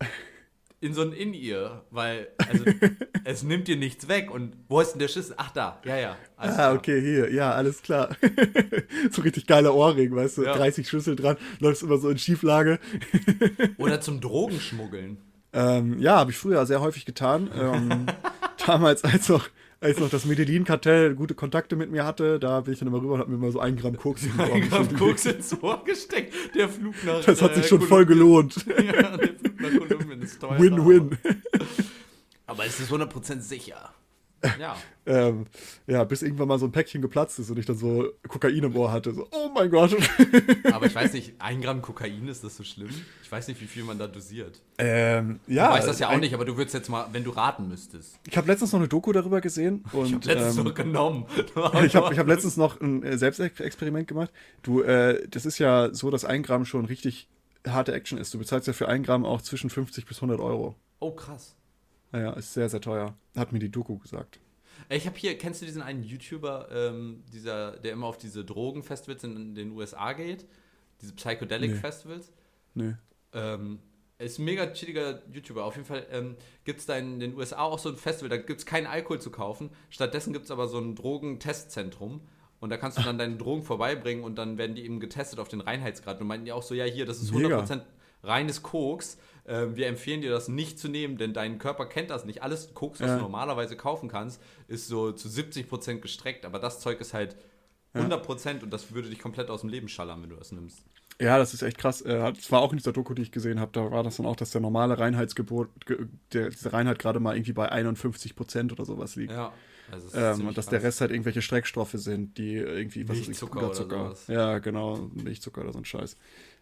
B: in so ein In-Ear, weil also, es nimmt dir nichts weg. Und wo ist denn der Schlüssel? Ach, da, ja, ja.
A: Ah,
B: klar.
A: okay, hier, ja, alles klar. so richtig geiler Ohrring, weißt du,
B: Ja.
A: 30 Schlüssel dran, läufst immer so in Schieflage.
B: Oder zum Drogenschmuggeln.
A: Ähm, ja, habe ich früher sehr häufig getan. Ähm, damals, als noch, als noch das Medellin-Kartell gute Kontakte mit mir hatte, da bin ich dann immer rüber und habe mir mal so einen Gramm Koks in den Ohr
B: Ein Gramm. Koks ins Ohr gesteckt. Der Flug nach
A: Das hat sich
B: äh,
A: schon voll gelohnt.
B: Ja, der Flug nach Kolumbien ist teuer.
A: Win-win.
B: Aber es ist 100% sicher. Ja.
A: ähm, ja, bis irgendwann mal so ein Päckchen geplatzt ist und ich dann so Kokain im Ohr hatte. So, oh mein Gott.
B: Aber ich weiß nicht, ein Gramm Kokain, ist das so schlimm? Ich weiß nicht, wie viel man da dosiert.
A: ähm, ja.
B: Du weißt das ja auch nicht, aber du würdest jetzt mal, wenn du raten müsstest.
A: Ich habe letztens noch eine Doku darüber gesehen und
B: Letztes
A: ähm,
B: so genommen.
A: ich habe ich hab letztens noch ein äh, Selbstexperiment gemacht. Du, äh, das ist ja so, dass ein Gramm schon richtig harte Action ist. Du bezahlst ja für ein Gramm auch zwischen 50 bis 100 Euro.
B: Oh, krass.
A: Naja, ist sehr, sehr teuer. Hat mir die Doku gesagt.
B: Ich habe hier, kennst du diesen einen YouTuber, ähm, dieser, der immer auf diese Drogenfestivals in den USA geht? Diese Psychedelic
A: Nee.
B: Festivals?
A: Nee.
B: Ähm, er ist ein mega chilliger YouTuber. Auf jeden Fall ähm, gibt es da in den USA auch so ein Festival, da gibt es keinen Alkohol zu kaufen. Stattdessen gibt es aber so ein Drogentestzentrum. Und da kannst du dann deine Drogen vorbeibringen und dann werden die eben getestet auf den Reinheitsgrad. Und meinten die auch so, ja, hier, das ist
A: Mega.
B: 100% reines Koks. Ähm, wir empfehlen dir das nicht zu nehmen, denn dein Körper kennt das nicht. Alles Koks, was
A: Ja.
B: du normalerweise kaufen kannst, ist so zu 70% gestreckt. Aber das Zeug ist halt 100% und das würde dich komplett aus dem Leben schallern, wenn du das nimmst.
A: Ja, das ist echt krass. Äh, Das war auch in dieser Doku, die ich gesehen habe. Da war das dann auch, dass der normale Reinheitsgebot, ge- der, diese Reinheit gerade mal irgendwie bei 51 Prozent oder sowas liegt.
B: Ja. Also ist
A: Ähm, und dass der
B: krass.
A: Rest halt irgendwelche Streckstoffe sind, die irgendwie, was weiß ich,
B: Milchzucker oder sowas.
A: Ja, genau, Milchzucker oder so ein Scheiß.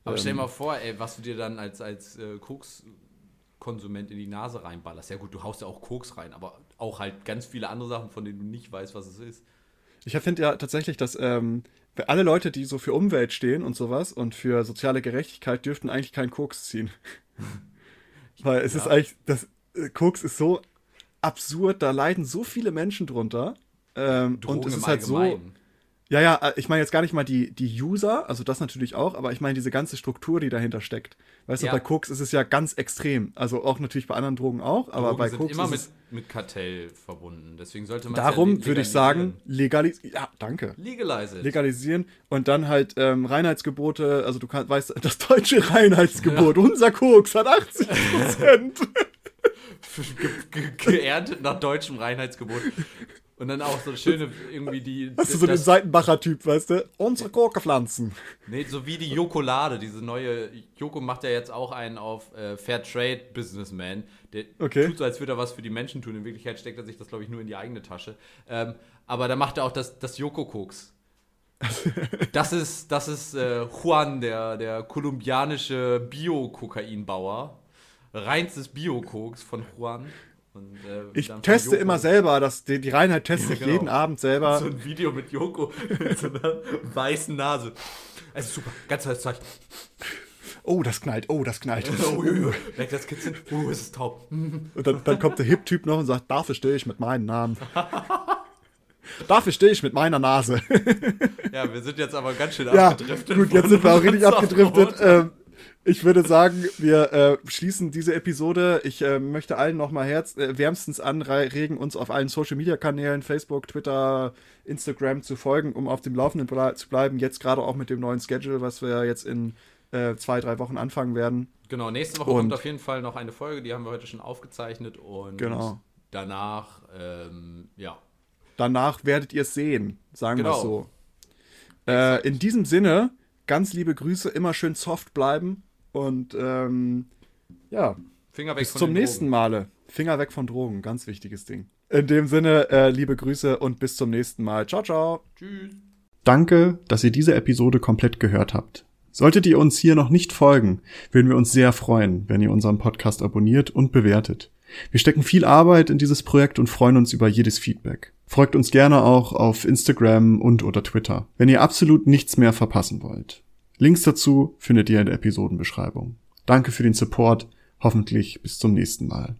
B: Aber stell dir
A: Ähm,
B: mal vor, ey, was du dir dann als, als äh, Koks-Konsument in die Nase reinballerst. Ja gut, du haust ja auch Koks rein, aber auch halt ganz viele andere Sachen, von denen du nicht weißt, was es ist.
A: Ich finde ja tatsächlich, dass ähm, alle Leute, die so für Umwelt stehen und sowas und für soziale Gerechtigkeit, dürften eigentlich keinen Koks ziehen. Weil es
B: Ja.
A: ist eigentlich, das äh, Koks ist so absurd, da leiden so viele Menschen drunter. Ähm, und es ist halt so. Ja, ja, äh, ich meine jetzt gar nicht mal die, die User, also das natürlich auch, aber ich meine diese ganze Struktur, die dahinter steckt. Weißt
B: Ja.
A: du, bei Koks ist es ja ganz extrem. Also auch natürlich bei anderen Drogen auch, aber
B: Drogen
A: bei
B: sind
A: Koks
B: immer
A: ist
B: mit, mit Kartell verbunden. Deswegen sollte man
A: darum würde ich sagen, legalisieren. Ja, danke.
B: Legalize it.
A: legalisieren und dann halt ähm, Reinheitsgebote, also du kannst, weißt, das deutsche Reinheitsgebot, unser Koks hat 80 Prozent.
B: ge ge geerntet nach deutschem Reinheitsgebot. Und dann auch so schöne, irgendwie die.
A: Hast du so den Seitenbacher-Typ, weißt du? Unsere Gurkepflanzen.
B: Nee, so wie die Jokolade, diese neue. Joko macht ja jetzt auch einen auf äh, Fair Trade Businessman. Der
A: Okay.
B: tut so, als würde er was für die Menschen tun. In Wirklichkeit steckt er sich das, glaube ich, nur in die eigene Tasche. Ähm, aber da macht er auch das, das Joko-Koks. Das ist, das ist äh, Juan, der, der kolumbianische Bio-Kokainbauer. Reinstes Bio-Koks von Juan. Und, äh,
A: Ich teste immer selber, das, die, die Reinheit teste ich
B: Ja, genau.
A: jeden Abend selber.
B: So ein Video mit Joko mit so einer weißen Nase. Ist super, ganz tolles Zeug.
A: Oh, das knallt, oh, das knallt.
B: Oh, weg das Kitzchen. Oh, es ist taub.
A: Und dann, dann kommt der Hip-Typ noch und sagt, dafür stehe ich mit meinem Namen. dafür stehe ich mit meiner Nase.
B: Ja, wir sind jetzt aber ganz schön
A: Ja,
B: abgedriftet.
A: gut, jetzt sind wir auch richtig abgedriftet. Ähm, ich würde sagen, wir äh, schließen diese Episode. Ich äh, möchte allen nochmal herz äh, wärmstens anregen, uns auf allen Social Media Kanälen, Facebook, Twitter, Instagram zu folgen, um auf dem Laufenden ble zu bleiben. Jetzt gerade auch mit dem neuen Schedule, was wir jetzt in äh, zwei, drei Wochen anfangen werden.
B: Genau, nächste Woche
A: Und-
B: kommt auf jeden Fall noch eine Folge, die haben wir heute schon aufgezeichnet. Und
A: Genau.
B: danach, ähm, ja.
A: Danach werdet ihr es sehen, sagen wir
B: Genau.
A: es so. Äh, in diesem Sinne, ganz liebe Grüße, immer schön soft bleiben und ähm, ja,
B: Finger weg
A: Bis
B: von
A: zum nächsten
B: Drogen.
A: Male. Finger weg von Drogen, ganz wichtiges Ding. In dem Sinne, äh, liebe Grüße und bis zum nächsten Mal. Ciao, ciao.
B: Tschüss.
A: Danke, dass ihr diese Episode komplett gehört habt. Solltet ihr uns hier noch nicht folgen, würden wir uns sehr freuen, wenn ihr unseren Podcast abonniert und bewertet. Wir stecken viel Arbeit in dieses Projekt und freuen uns über jedes Feedback. Folgt uns gerne auch auf Instagram und oder Twitter, wenn ihr absolut nichts mehr verpassen wollt. Links dazu findet ihr in der Episodenbeschreibung. Danke für den Support, hoffentlich bis zum nächsten Mal.